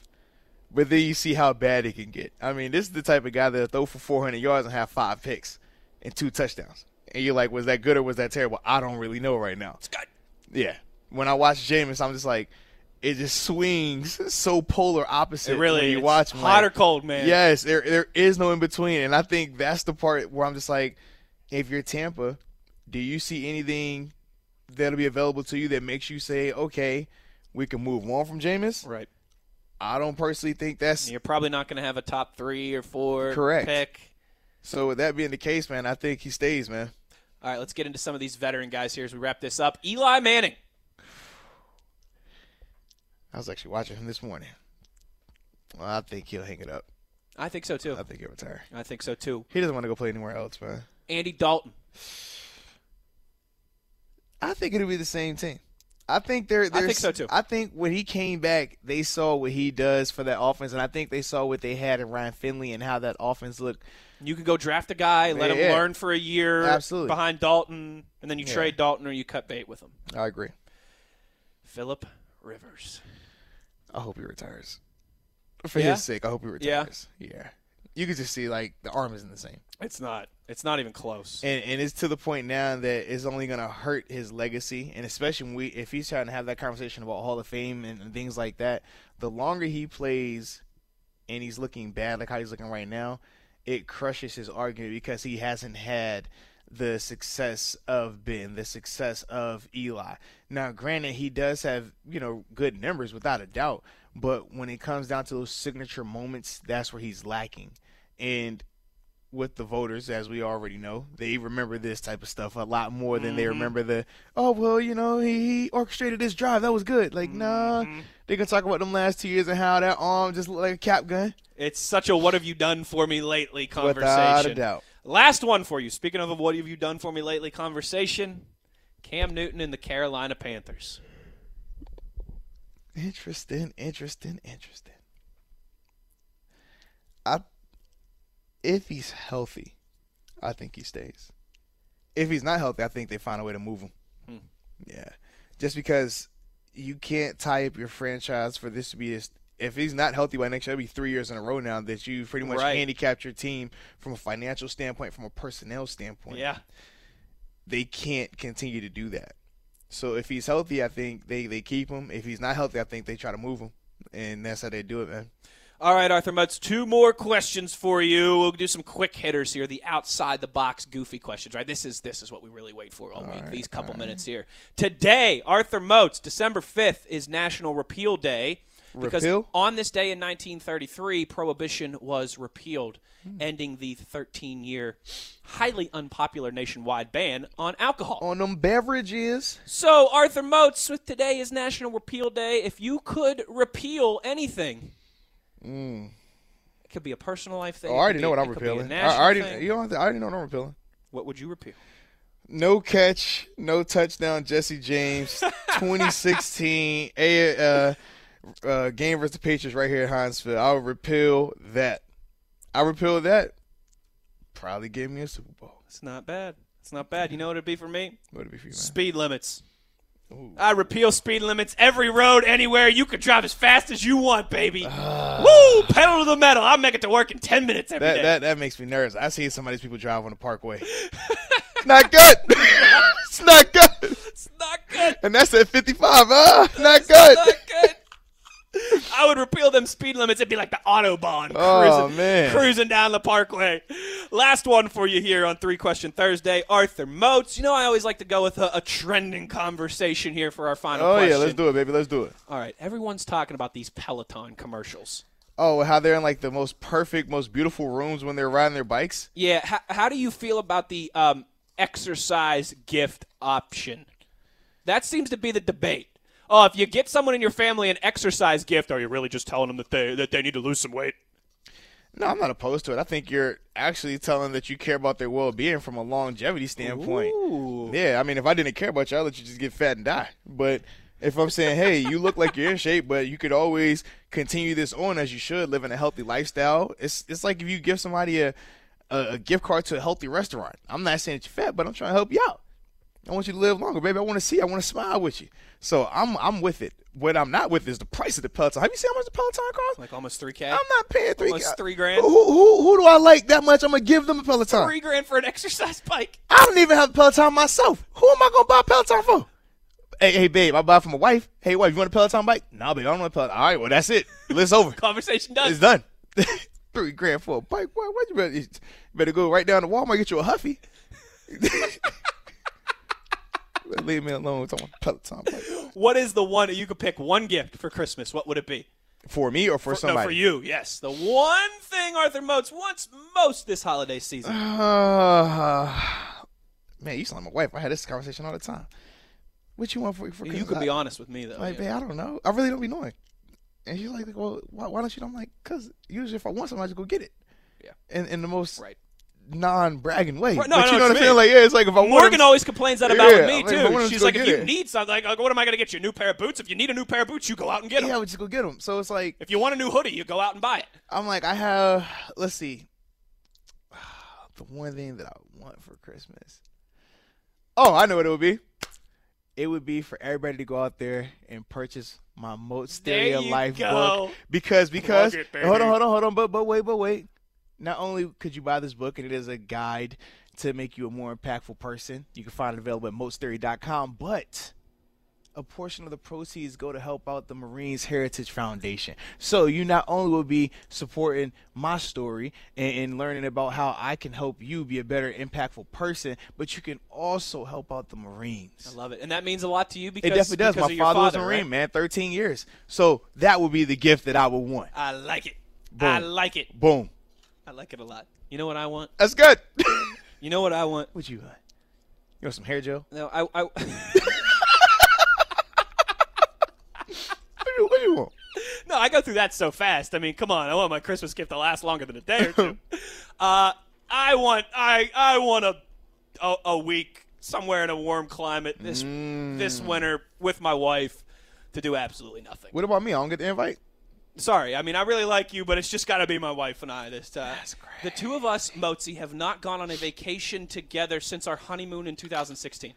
But then you see how bad it can get. I mean, this is the type of guy that'll throw for 400 yards and have five picks and two touchdowns. And you're like, was that good or was that terrible? I don't really know right now. It's good. Yeah. When I watch Jameis, I'm just like, it just swings so polar opposite. It really when you watch him, Hot like- or cold, man. Yes, there there is no in between, and I think that's the part where I'm just like, if you're Tampa, do you see anything that'll be available to you that makes you say, okay, we can move on from Jameis? Right. I don't personally think that's You're probably not going to have a top three or four Correct. pick. so. With that being the case, man, I think he stays, man. All right, let's get into some of these veteran guys here as we wrap this up. Eli Manning. I was actually watching him this morning. Well, I think he'll hang it up. I think so too. I think he'll retire. I think so too. He doesn't want to go play anywhere else, man. Andy Dalton. I think it'll be the same team. I think they're. I think so, too. I think when he came back, they saw what he does for that offense, and I think they saw what they had in Ryan Finley and how that offense looked. You can go draft a guy, let him Yeah. learn for a year Absolutely. behind Dalton, and then you Yeah. trade Dalton or you cut bait with him. I agree. Philip Rivers. I hope he retires. For Yeah? his sake, I hope he retires. Yeah. You could just see like the arm isn't the same, It's not. It's not even close. and and it's to the point now that it's only gonna hurt his legacy, and especially when we if he's trying to have that conversation about Hall of Fame and, and things like that. The longer he plays, and he's looking bad like how he's looking right now, it crushes his argument because he hasn't had the success of Ben, the success of Eli. Now, granted, he does have you know good numbers without a doubt, but when it comes down to those signature moments, that's where he's lacking. And with the voters, as we already know, they remember this type of stuff a lot more than they mm-hmm. remember the oh well, you know, he, he orchestrated this drive, that was good. Like, nah, mm-hmm. they gonna talk about them last two years and how that arm just looked like a cap gun. It's such a "What have you done for me lately?" conversation. Without a doubt. Last one for you. Speaking of a "What have you done for me lately?" conversation, Cam Newton and the Carolina Panthers. Interesting, interesting, interesting. I if he's healthy, I think he stays. If he's not healthy, I think they find a way to move him. Hmm. Yeah. Just because you can't tie up your franchise for this to be this if he's not healthy by next year, it'll be three years in a row now that you pretty much Right. handicapped your team from a financial standpoint, from a personnel standpoint Yeah. they can't continue to do that. So if he's healthy, I think they, they keep him. If he's not healthy, I think they try to move him. And that's how they do it, man. All right, Arthur Moats, two more questions for you. We'll do some quick hitters here, the outside the box goofy questions, right? This is this is what we really wait for all, week. These couple minutes here. Today, Arthur Moats, December 5th is National Repeal Day. Because Repeal? on this day in 1933, prohibition was repealed, Hmm. ending the 13 year, highly unpopular nationwide ban on alcohol. On them beverages, So, Arthur Moats, with today is National Repeal Day. If you could repeal anything, it could be a personal life thing. oh, I already know be- what I'm repealing. I, I already, thing. you to, I already know what I'm repealing. What would you repeal? No catch, no touchdown. Jesse James, [LAUGHS] 2016 a uh, uh, game versus the Patriots right here at Heinz Field. I'll repeal that. I repeal that. Probably give me a Super Bowl. It's not bad. It's not bad. You know what it'd be for me? What would it be for you, man? Speed limits. I repeal speed limits every road, anywhere. You can drive as fast as you want, baby. Woo! Pedal to the metal. I'll make it to work in 10 minutes every day. That, that that makes me nervous. I see some of these people drive on the Parkway. not good. [LAUGHS] it's not good. it's not good. And that's at 55. Ah, not good. Not good. I would repeal them speed limits. It'd be like the Autobahn Oh, cruising, cruising down the parkway. Last one for you here on Three Question Thursday. Arthur Moats. You know, I always like to go with a, a trending conversation here for our final Oh question. yeah, let's do it, baby. Let's do it. All right, everyone's talking about these Peloton commercials. Oh, how they're in like the most perfect, most beautiful rooms when they're riding their bikes. Yeah, how, how do you feel about the um, exercise gift option? That seems to be the debate. Oh, if you get someone in your family an exercise gift, are you really just telling them that they that they need to lose some weight? No, I'm not opposed to it. I think you're actually telling that you care about their well-being from a longevity standpoint. Ooh. Yeah, I mean, if I didn't care about you, I'd let you just get fat and die. But if I'm saying, hey, you look like you're in shape, but you could always continue this on as you should, living a healthy lifestyle. It's it's like if you give somebody a a, a gift card to a healthy restaurant. I'm not saying that you're fat, but I'm trying to help you out. I want you to live longer, baby. I want to see. I want to smile with you. So I'm I'm with it. What I'm not with is the price of the Peloton. Have you seen how much the Peloton costs? Like almost three k. I'm not paying three. Almost three grand? Who, who who do I like that much? I'm gonna give them a Peloton. Three grand for an exercise bike. I don't even have a Peloton myself. Who am I gonna buy a Peloton for? Hey, hey, babe, I buy it for my wife. Hey, wife, you want a Peloton bike? Nah, babe, I don't want a Peloton. All right, well, that's it. List over. [LAUGHS] Conversation done. it's done. [LAUGHS] Three grand for a bike. Why? Why you better, you better go right down to Walmart get you a Huffy. [LAUGHS] [LAUGHS] Leave me alone with on Peloton bike. What is the one you could pick one gift for Christmas? What would it be? For me or for somebody? No, for you. Yes, the one thing Arthur Moats wants most this holiday season. Uh, [SIGHS] man, you sound like my wife. I had this conversation all the time. What you want for for you Christmas? could be honest with me though. Like, yeah. man, I don't know. I really don't be knowing. And she's like, well, why, why don't you? I'm like, because usually if I want something, I just go get it. Yeah. And in the most Right. Non-bragging way. Right, no, but you know know what I'm saying? Like, yeah, it's like if I want Morgan always complains that about Yeah, me I mean, if too. to She's like, if you it. need something, like, like, what am I going to get you? A new pair of boots? If you need a new pair of boots, you go out and get them. yeah, would just go get them. So it's like, If you want a new hoodie, you go out and buy it. I'm like, I have, let's see, [SIGHS] the one thing that I want for Christmas. Oh, I know what it would be. It would be for everybody to go out there and purchase my Moat Stereo Life go. book because because hold on hold on hold on but but wait but wait. Not only could you buy this book and it is a guide to make you a more impactful person, you can find it available at moatstereo.com, but a portion of the proceeds go to help out the Marines Heritage Foundation. So you not only will be supporting my story and, and learning about how I can help you be a better, impactful person, but you can also help out the Marines. I love it, and that means a lot to you because It definitely does. My father, was a Marine, right? man, 13 years. So that would be the gift that I would want. I like it. Boom. I like it. Boom. I like it a lot. You know what I want? That's good. [LAUGHS] You know what I want? what you want? You want some hair gel? No, I. I [LAUGHS] What you, what you want? No, I go through that so fast. I mean, come on. I want my Christmas gift to last longer than a day or two. [LAUGHS] uh, I want I I want a, a a week somewhere in a warm climate this this winter with my wife to do absolutely nothing. What about me? I don't get the invite? Sorry, I mean I really like you, but it's just got to be my wife and I this time. That's great. The two of us, Moatsy, have not gone on a vacation together since our honeymoon in 2016.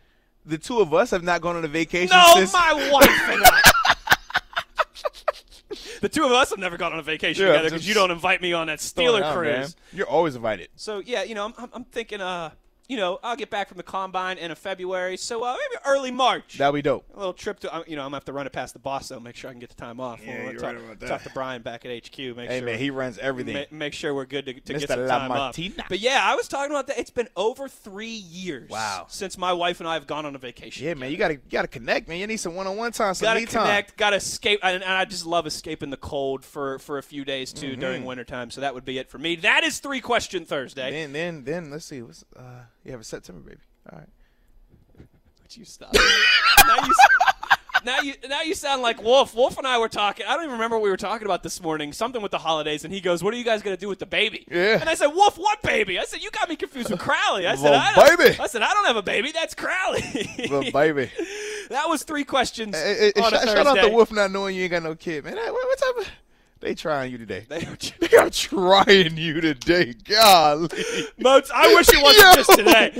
The two of us have not gone on a vacation No, since. my [LAUGHS] wife and I. the two of us have never gone on a vacation Yeah, together because just you don't invite me on that Throwing Steeler out, cruise. man. You're always invited. So yeah, you know, I'm, I'm, I'm thinking, uh, you know, I'll get back from the combine in a February, so uh, maybe early March. That'd be dope. a little trip to, uh, you know, I'm gonna have to run it past the boss though, make sure I can get the time off. Yeah, We'll you're talk, right about that. talk to Brian back at HQ. Make Hey sure man, he runs everything. ma- make sure we're good to, to get Mr. some La time off. Martina. But yeah, I was talking about that. It's been over three years. Wow. Since my wife and I have gone on a vacation. yeah, man, you gotta you gotta connect, man. You need some one on one time, some time. Gotta me time. connect, gotta escape, and, and I just love escaping the cold for, for a few days too Mm-hmm. during wintertime. So that would be it for me. That is three question Thursday. Then then then let's see. What's uh you have a September baby. All right. Would you stop? [LAUGHS] now you, now you now you sound like Wolf. Wolf and I were talking. I don't even remember what we were talking about this morning. Something with the holidays, and he goes, "What are you guys gonna do with the baby?" Yeah. And I said, "Wolf, what baby?" I said, "You got me confused with Crowley." I said, I don't, baby. I said, "I don't have a baby. That's Crowley." But baby, [LAUGHS] that was three questions Hey, hey, on a shout, shout out to Wolf not knowing you ain't got no kid, man. What, what type of? They trying you today. They are- [LAUGHS] They are trying you today. Golly. Moats, I wish it wasn't Yo, just today.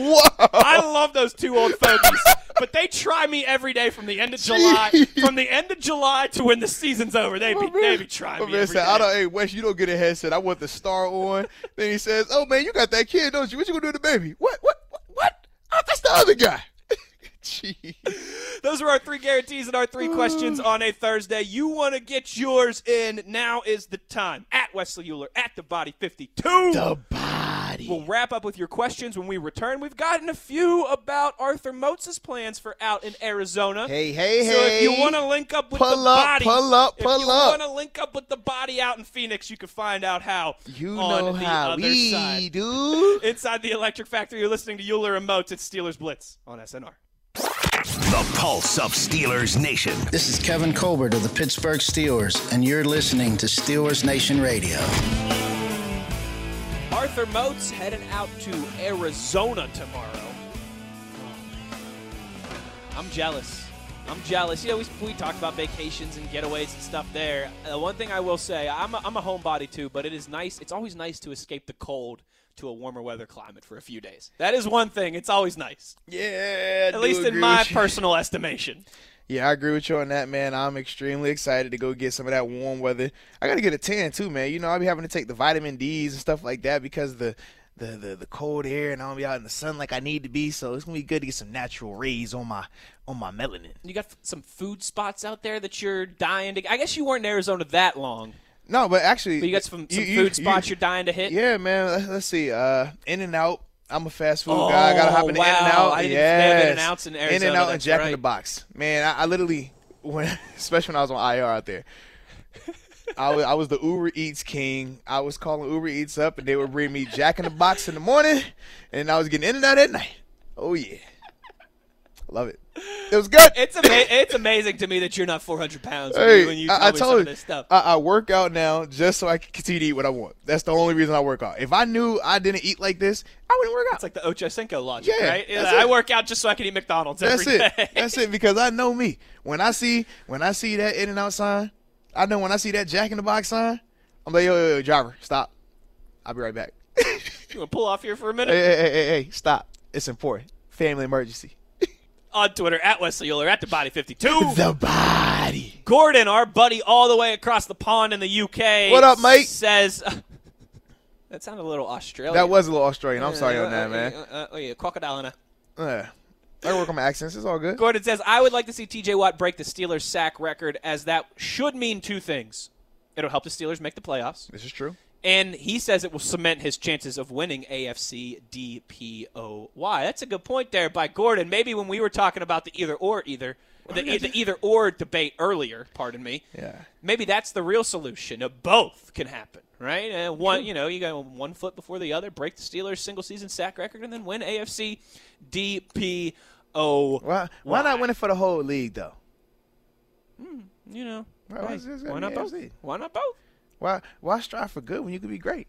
I love those two old fogies, but they try me every day from the end of July, Jeez. from the end of July to when the season's over. They be oh, they be trying My me man every said, I don't, hey, Wes, you don't get a headset. I want the star on. then he says, oh, man, you got that kid, don't you? What you going to do with the baby? What? What? What? what? Oh, that's the other guy. Jeez. Those are our three guarantees and our three questions [SIGHS] on a Thursday. You want to get yours in? Now is the time. At Wesley Uhler, at the Body 52. The body. We'll wrap up with your questions when we return. We've gotten a few about Arthur Moats' plans for out in Arizona. Hey, hey, so hey. So if you want to link up with Pull the up, body, pull up, pull if pull you want to link up with the body out in Phoenix, you can find out how You on know the how other we side. do. Inside the Electric Factory, you're listening to Uhler and Moats. It's Steelers Blitz on SNR. The pulse of Steelers Nation. This is Kevin Colbert of the Pittsburgh Steelers, and you're listening to Steelers Nation Radio. Arthur Moats heading out to Arizona tomorrow. I'm jealous. I'm jealous. You know, we, we talked about vacations and getaways and stuff there. Uh, one thing I will say, I'm a, I'm a homebody too, but it is nice. It's always nice to escape the cold to a warmer weather climate for a few days. That is one thing. It's always nice, Yeah, I at least in my personal estimation. Yeah, I agree with you on that, man. I'm extremely excited to go get some of that warm weather. I got to get a tan too, man. You know, I'll be having to take the vitamin D's and stuff like that because the the the, the cold air and I'll be out in the sun like I need to be. So it's gonna be good to get some natural rays on my on my melanin. You got f- some food spots out there that you're dying to. I guess you weren't in Arizona that long, No, but actually, but you got some, some you- food you- spots you, are dying to hit. Yeah, man. Let's, let's see. Uh, In and Out. I'm a fast food guy. I gotta hop in Oh, wow. In and Out. I didn't even- they have yes. In-N-Outs in In and Out and Jack in the box. Man, I, I literally [LAUGHS] when, especially when I was on IR out there. I was, I was the Uber Eats king. I was calling Uber Eats up, and they would bring me Jack in the Box in the morning, and I was getting in and out at night. Oh yeah, love it. It was good. It's ama- it's amazing to me that you're not 400 pounds Hey, when you I, tell I me some told of you, this stuff. I, I work out now just so I can continue to eat what I want. That's the only reason I work out. If I knew I didn't eat like this, I wouldn't work out. it's like the Ocho Cinco logic, Yeah, right? I it. work out just so I can eat McDonald's That's every it. day. That's it. Because I know me. When I see when I see that In and Out sign, I know when I see that Jack in the Box sign, I'm like, yo, yo, yo, driver, stop. I'll be right back. You want to pull off here for a minute? hey, hey, hey, hey, stop. It's important. Family emergency. On Twitter, at Wesley Uhler, at the Body 52. The body. Gordon, our buddy all the way across the pond in the UK. What up, mate? Says. [LAUGHS] that sounded a little Australian. That was a little Australian. I'm sorry on that, Uh, man. Uh, uh, oh, yeah, crocodile in a. Yeah. I work on my accents. It's all good. Gordon says, I would like to see TJ Watt break the Steelers sack record, as that should mean two things. It'll help the Steelers make the playoffs, This is true. And he says it will cement his chances of winning AFC DPOY. That's a good point there by Gordon. Maybe when we were talking about the either or either, the, the either or debate earlier, pardon me, Yeah. maybe that's the real solution. Uh, both can happen, right? Uh, one, you know, you got one foot before the other, break the Steelers' single season sack record, and then win AFC DPOY. Why, why not win it for the whole league, though? You know, Well, hey, it's just why not both? Why not both? Why why strive for good when you could be great?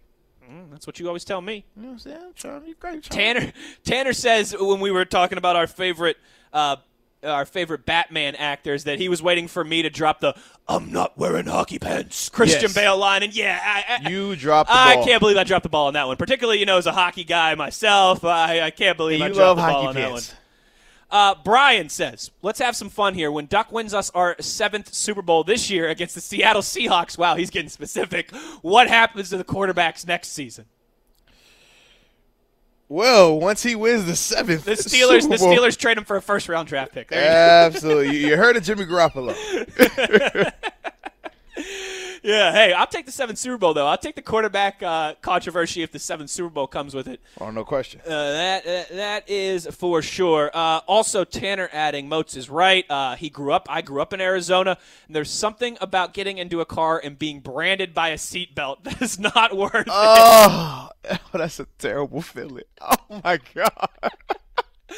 Mm, That's what you always tell me. You know what I'm saying? I'm trying to be great. Tanner Tanner says when we were talking about our favorite uh, our favorite Batman actors that he was waiting for me to drop the "I'm not wearing hockey pants" Christian Yes. Bale line, and yeah, I, I, You dropped the I ball. can't believe I dropped the ball on that one. Particularly, you know, as a hockey guy myself, I, I can't believe I you dropped love the ball hockey on that one. Uh, Brian says, let's have some fun here. When Duck wins us our seventh Super Bowl this year against the Seattle Seahawks, wow, he's getting specific. What happens to the quarterbacks next season? Well, once he wins the seventh, The Steelers, the Steelers trade him for a first round draft pick. There. Absolutely, you you heard of Jimmy Garoppolo. [LAUGHS] [LAUGHS] Yeah, hey, I'll take the seventh Super Bowl though. I'll take the quarterback uh, controversy if the seventh Super Bowl comes with it. Oh, no question. Uh, that, that that is for sure. Uh, also, Tanner adding Moats is right. Uh, he grew up. I grew up in Arizona. And there's something about getting into a car and being branded by a seatbelt [LAUGHS] that is not worth it. Oh, oh, [LAUGHS] that's a terrible feeling. Oh my god. [LAUGHS]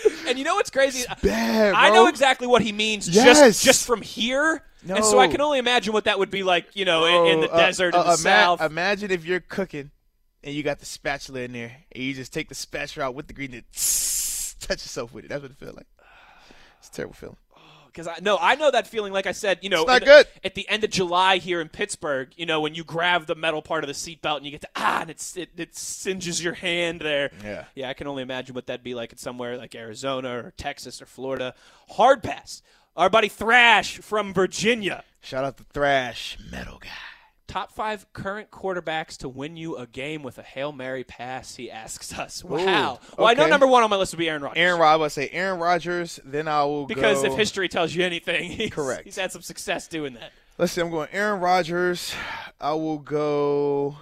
[LAUGHS] And you know what's crazy? bad, I know exactly what he means Yes. just just from here. And so I can only imagine what that would be like, you know, in, in the uh, desert uh, in the ima- south. Imagine if you're cooking and you got the spatula in there and you just take the spatula out with the green and [LAUGHS] touch yourself with it. That's what it feels like. It's a terrible feeling. Because I no, I know that feeling. Like I said, you know, It's not the- good. at the end of July here in Pittsburgh. You know, when you grab the metal part of the seatbelt and you get to ah, and it's, it it singes your hand there. Yeah. yeah. I can only imagine what that'd be like in somewhere like Arizona or Texas or Florida. Hard pass. Our buddy Thrash from Virginia. Shout out to Thrash, metal guy. Top five current quarterbacks to win you a game with a hail mary pass. He asks us. Wow. well, I know number one on my list would be Aaron Rodgers. Aaron Rodgers. I would say Aaron Rodgers. Then I will because go. if history tells you anything, [LAUGHS] he's, Correct. he's had some success doing that. Let's see. I'm going Aaron Rodgers. I will go.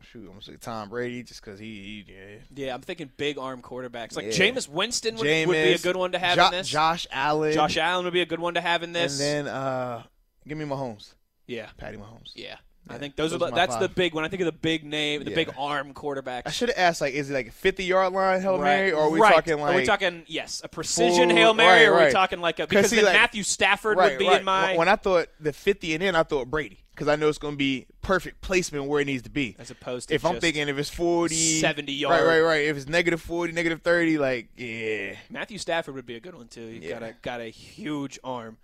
Shoot, I'm gonna say Tom Brady just because he, he yeah. Yeah, I'm thinking big arm quarterbacks. Like Yeah. Jameis Winston would, would be a good one to have Jo- in this. Josh Allen. Josh Allen would be a good one to have in this. And then uh, give me Mahomes. Yeah, Patty Mahomes. yeah. I think those, are the, that's the big one. I think of the big name, the Yeah. big arm quarterback. I should have asked like, is it like a 50 yard line hail Right. mary, or are we Right. talking like? Are we talking yes, a precision full- hail mary, or are we right. talking like a 'Cause because see, then like- Matthew Stafford right, would be right. in my When I thought the 50 and in, I thought Brady because I know it's going to be perfect placement where it needs to be. as opposed to If I'm just thinking if it's 40, 70 right, yard. right, right. If it's negative 40, negative 30, like yeah. Matthew Stafford would be a good one too. He's got a got a huge arm.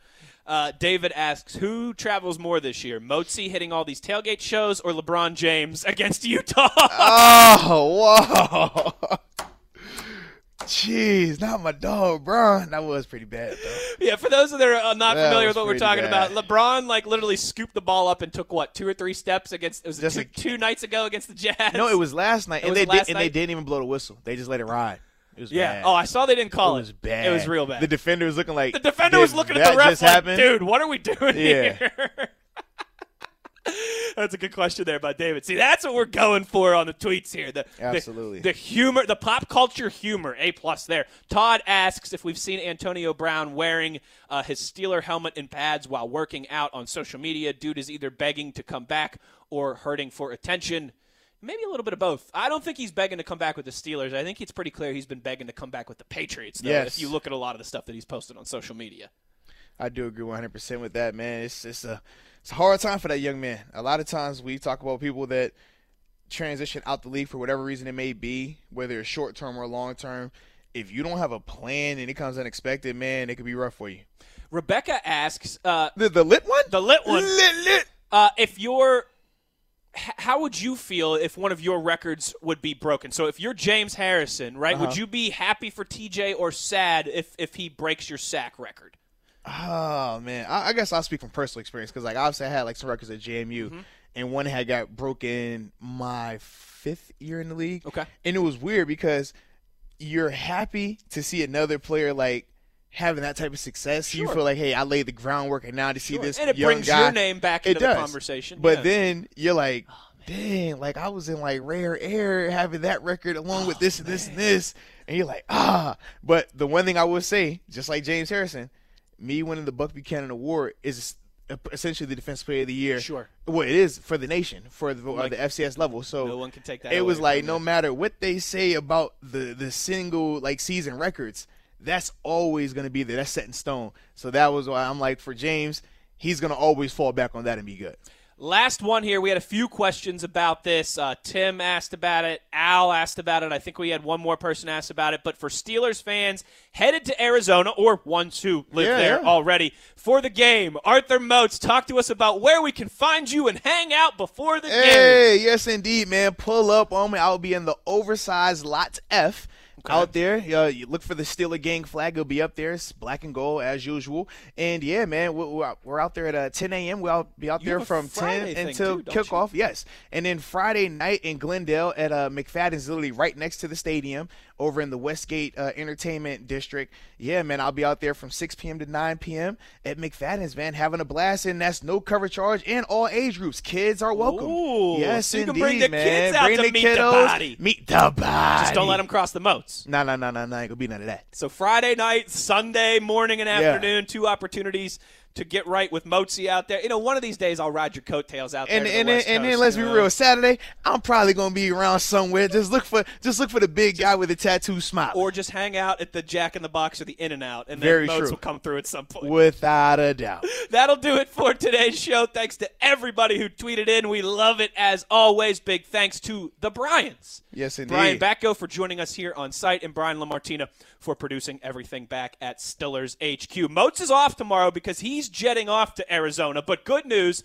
Uh, David asks, who travels more this year, Moatsy hitting all these tailgate shows or LeBron James [LAUGHS] against Utah? Oh, whoa. Jeez, not my dog, bro. That was pretty bad, though. Yeah, for those that are uh, not That familiar with what we're talking bad. about, LeBron like literally scooped the ball up and took what two or three steps against. It was Just two, like- two nights ago against the Jazz. No, it was last night, It and they did, and they didn't even blow the whistle. They just let it ride. It was Yeah. bad. Oh, I saw they didn't call it it. was bad. It was real bad. The defender was looking like The defender was looking at the ref like, happen?" "Dude, what are we doing Yeah. here?" [LAUGHS] That's a good question there by David. See, that's what we're going for on the tweets here. The, the- Absolutely. The, humor, the pop culture humor, A plus there. Todd asks if we've seen Antonio Brown wearing uh, his Steeler helmet and pads while working out on social media. Dude is either begging to come back or hurting for attention. Maybe a little bit of both. I don't think he's begging to come back with the Steelers. I think it's pretty clear he's been begging to come back with the Patriots. Though, Yes. If you look at a lot of the stuff that he's posted on social media. I do agree 100% with that, man. It's it's a it's a hard time for that young man. A lot of times we talk about people that transition out the league for whatever reason it may be, whether it's short term or long term. If you don't have a plan and it comes unexpected, man, it could be rough for you. Rebecca asks, uh, The the lit one, the lit one, lit lit. uh, if you're, how would you feel if one of your records would be broken? So if you're James Harrison, right, Uh-huh. would you be happy for TJ or sad if if he breaks your sack record? Oh man, I, I guess I'll speak from personal experience because like obviously I had like some records at JMU, Mm-hmm. and one had got broken my fifth year in the league. Okay. and it was weird because you're happy to see another player like having that type of success. You feel like, hey, I laid the groundwork, and now to see Sure. this And it young brings guy, your name back into the conversation, But yeah. then you're like, dang, like I was in like rare air having that record along Oh, with this and this and this, and you're like, ah. But the one thing I will say, just like James Harrison, me winning the Buck Buchanan Award is essentially the Defense Player of the Year. Sure. Well, it is for the nation for the, uh, the FCS level. So no one can take that It was like no matter what they say about the the single like season records, that's always going to be there. That's set in stone. So that was why I'm like for James, he's going to always fall back on that and be good. Last one here. We had a few questions about this. Uh, Tim asked about it. Al asked about it. I think we had one more person ask about it. But for Steelers fans headed to Arizona or ones who live Yeah, there yeah. already for the game, Arthur Moats, talk to us about where we can find you and hang out before the game. Hey, yes indeed, man. Pull up on me. I'll be in the oversized lot F. Out there, uh, you look for the Steeler Gang flag. It'll be up there. It's black and gold as usual. And yeah, man, we're, we're out- there at uh, 10 a.m. We'll be out You there from Friday 10 until too, kickoff. Yes, and then Friday night in Glendale at uh, McFadden's, literally right next to the stadium, over in the Westgate uh, Entertainment District. Yeah, man, I'll be out there from 6 p.m. to 9 p.m. at McFadden's, man, having a blast. And that's no cover charge and all age groups. Kids are welcome. Ooh, yes, so you can indeed, bring the man. kids out bring to the meet the kiddos. body. Meet the body. Just don't let them cross the moats. No, no, no, no, no. Ain't gonna be none of that. So Friday night, Sunday morning and Yeah. afternoon, two opportunities to get right with Moatsy out there. You know, one of these days I'll ride your coattails out there. And the and then, West and then let's be know? real. Saturday, I'm probably gonna be around somewhere. Just look for just look for the big guy with the tattoo smile. Or just hang out at the Jack in the Box or the In and Out, and then Very Moats true. will come through at some point. Without a doubt. [LAUGHS] That'll do it for today's show. Thanks to everybody who tweeted in. We love it as always. Big thanks to the Bryans. Yes, indeed. Brian Batko for joining us here on site, and Brian Lamartina for producing everything back at Steelers HQ. Moats is off tomorrow because he's jetting off to Arizona. But good news,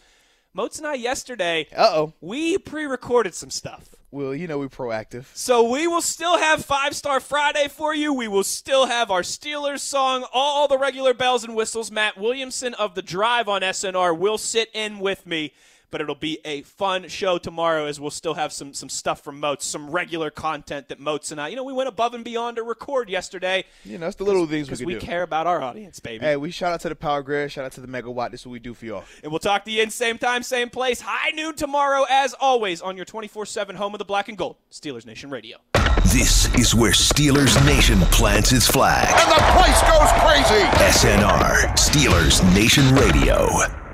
Moats and I yesterday, Uh oh. we pre-recorded some stuff. Well, you know we're proactive. So we will still have Five Star Friday for you. We will still have our Steelers song, all the regular bells and whistles. Matt Williamson of the Drive on SNR will sit in with me, but it'll be a fun show tomorrow as we'll still have some some stuff from Moats, some regular content that Moats and I, you know, we went above and beyond to record yesterday You know, it's the little things we do. because we do. care about our audience, baby. Hey, we shout out to the Power Grid, shout out to the Megawatt. This is what we do for y'all. And we'll talk to you in same time, same place, high noon tomorrow, as always, on your 24 7 home of the black and gold, Steelers Nation Radio. This is where Steelers Nation plants its flag. And the place goes crazy. SNR, Steelers Nation Radio.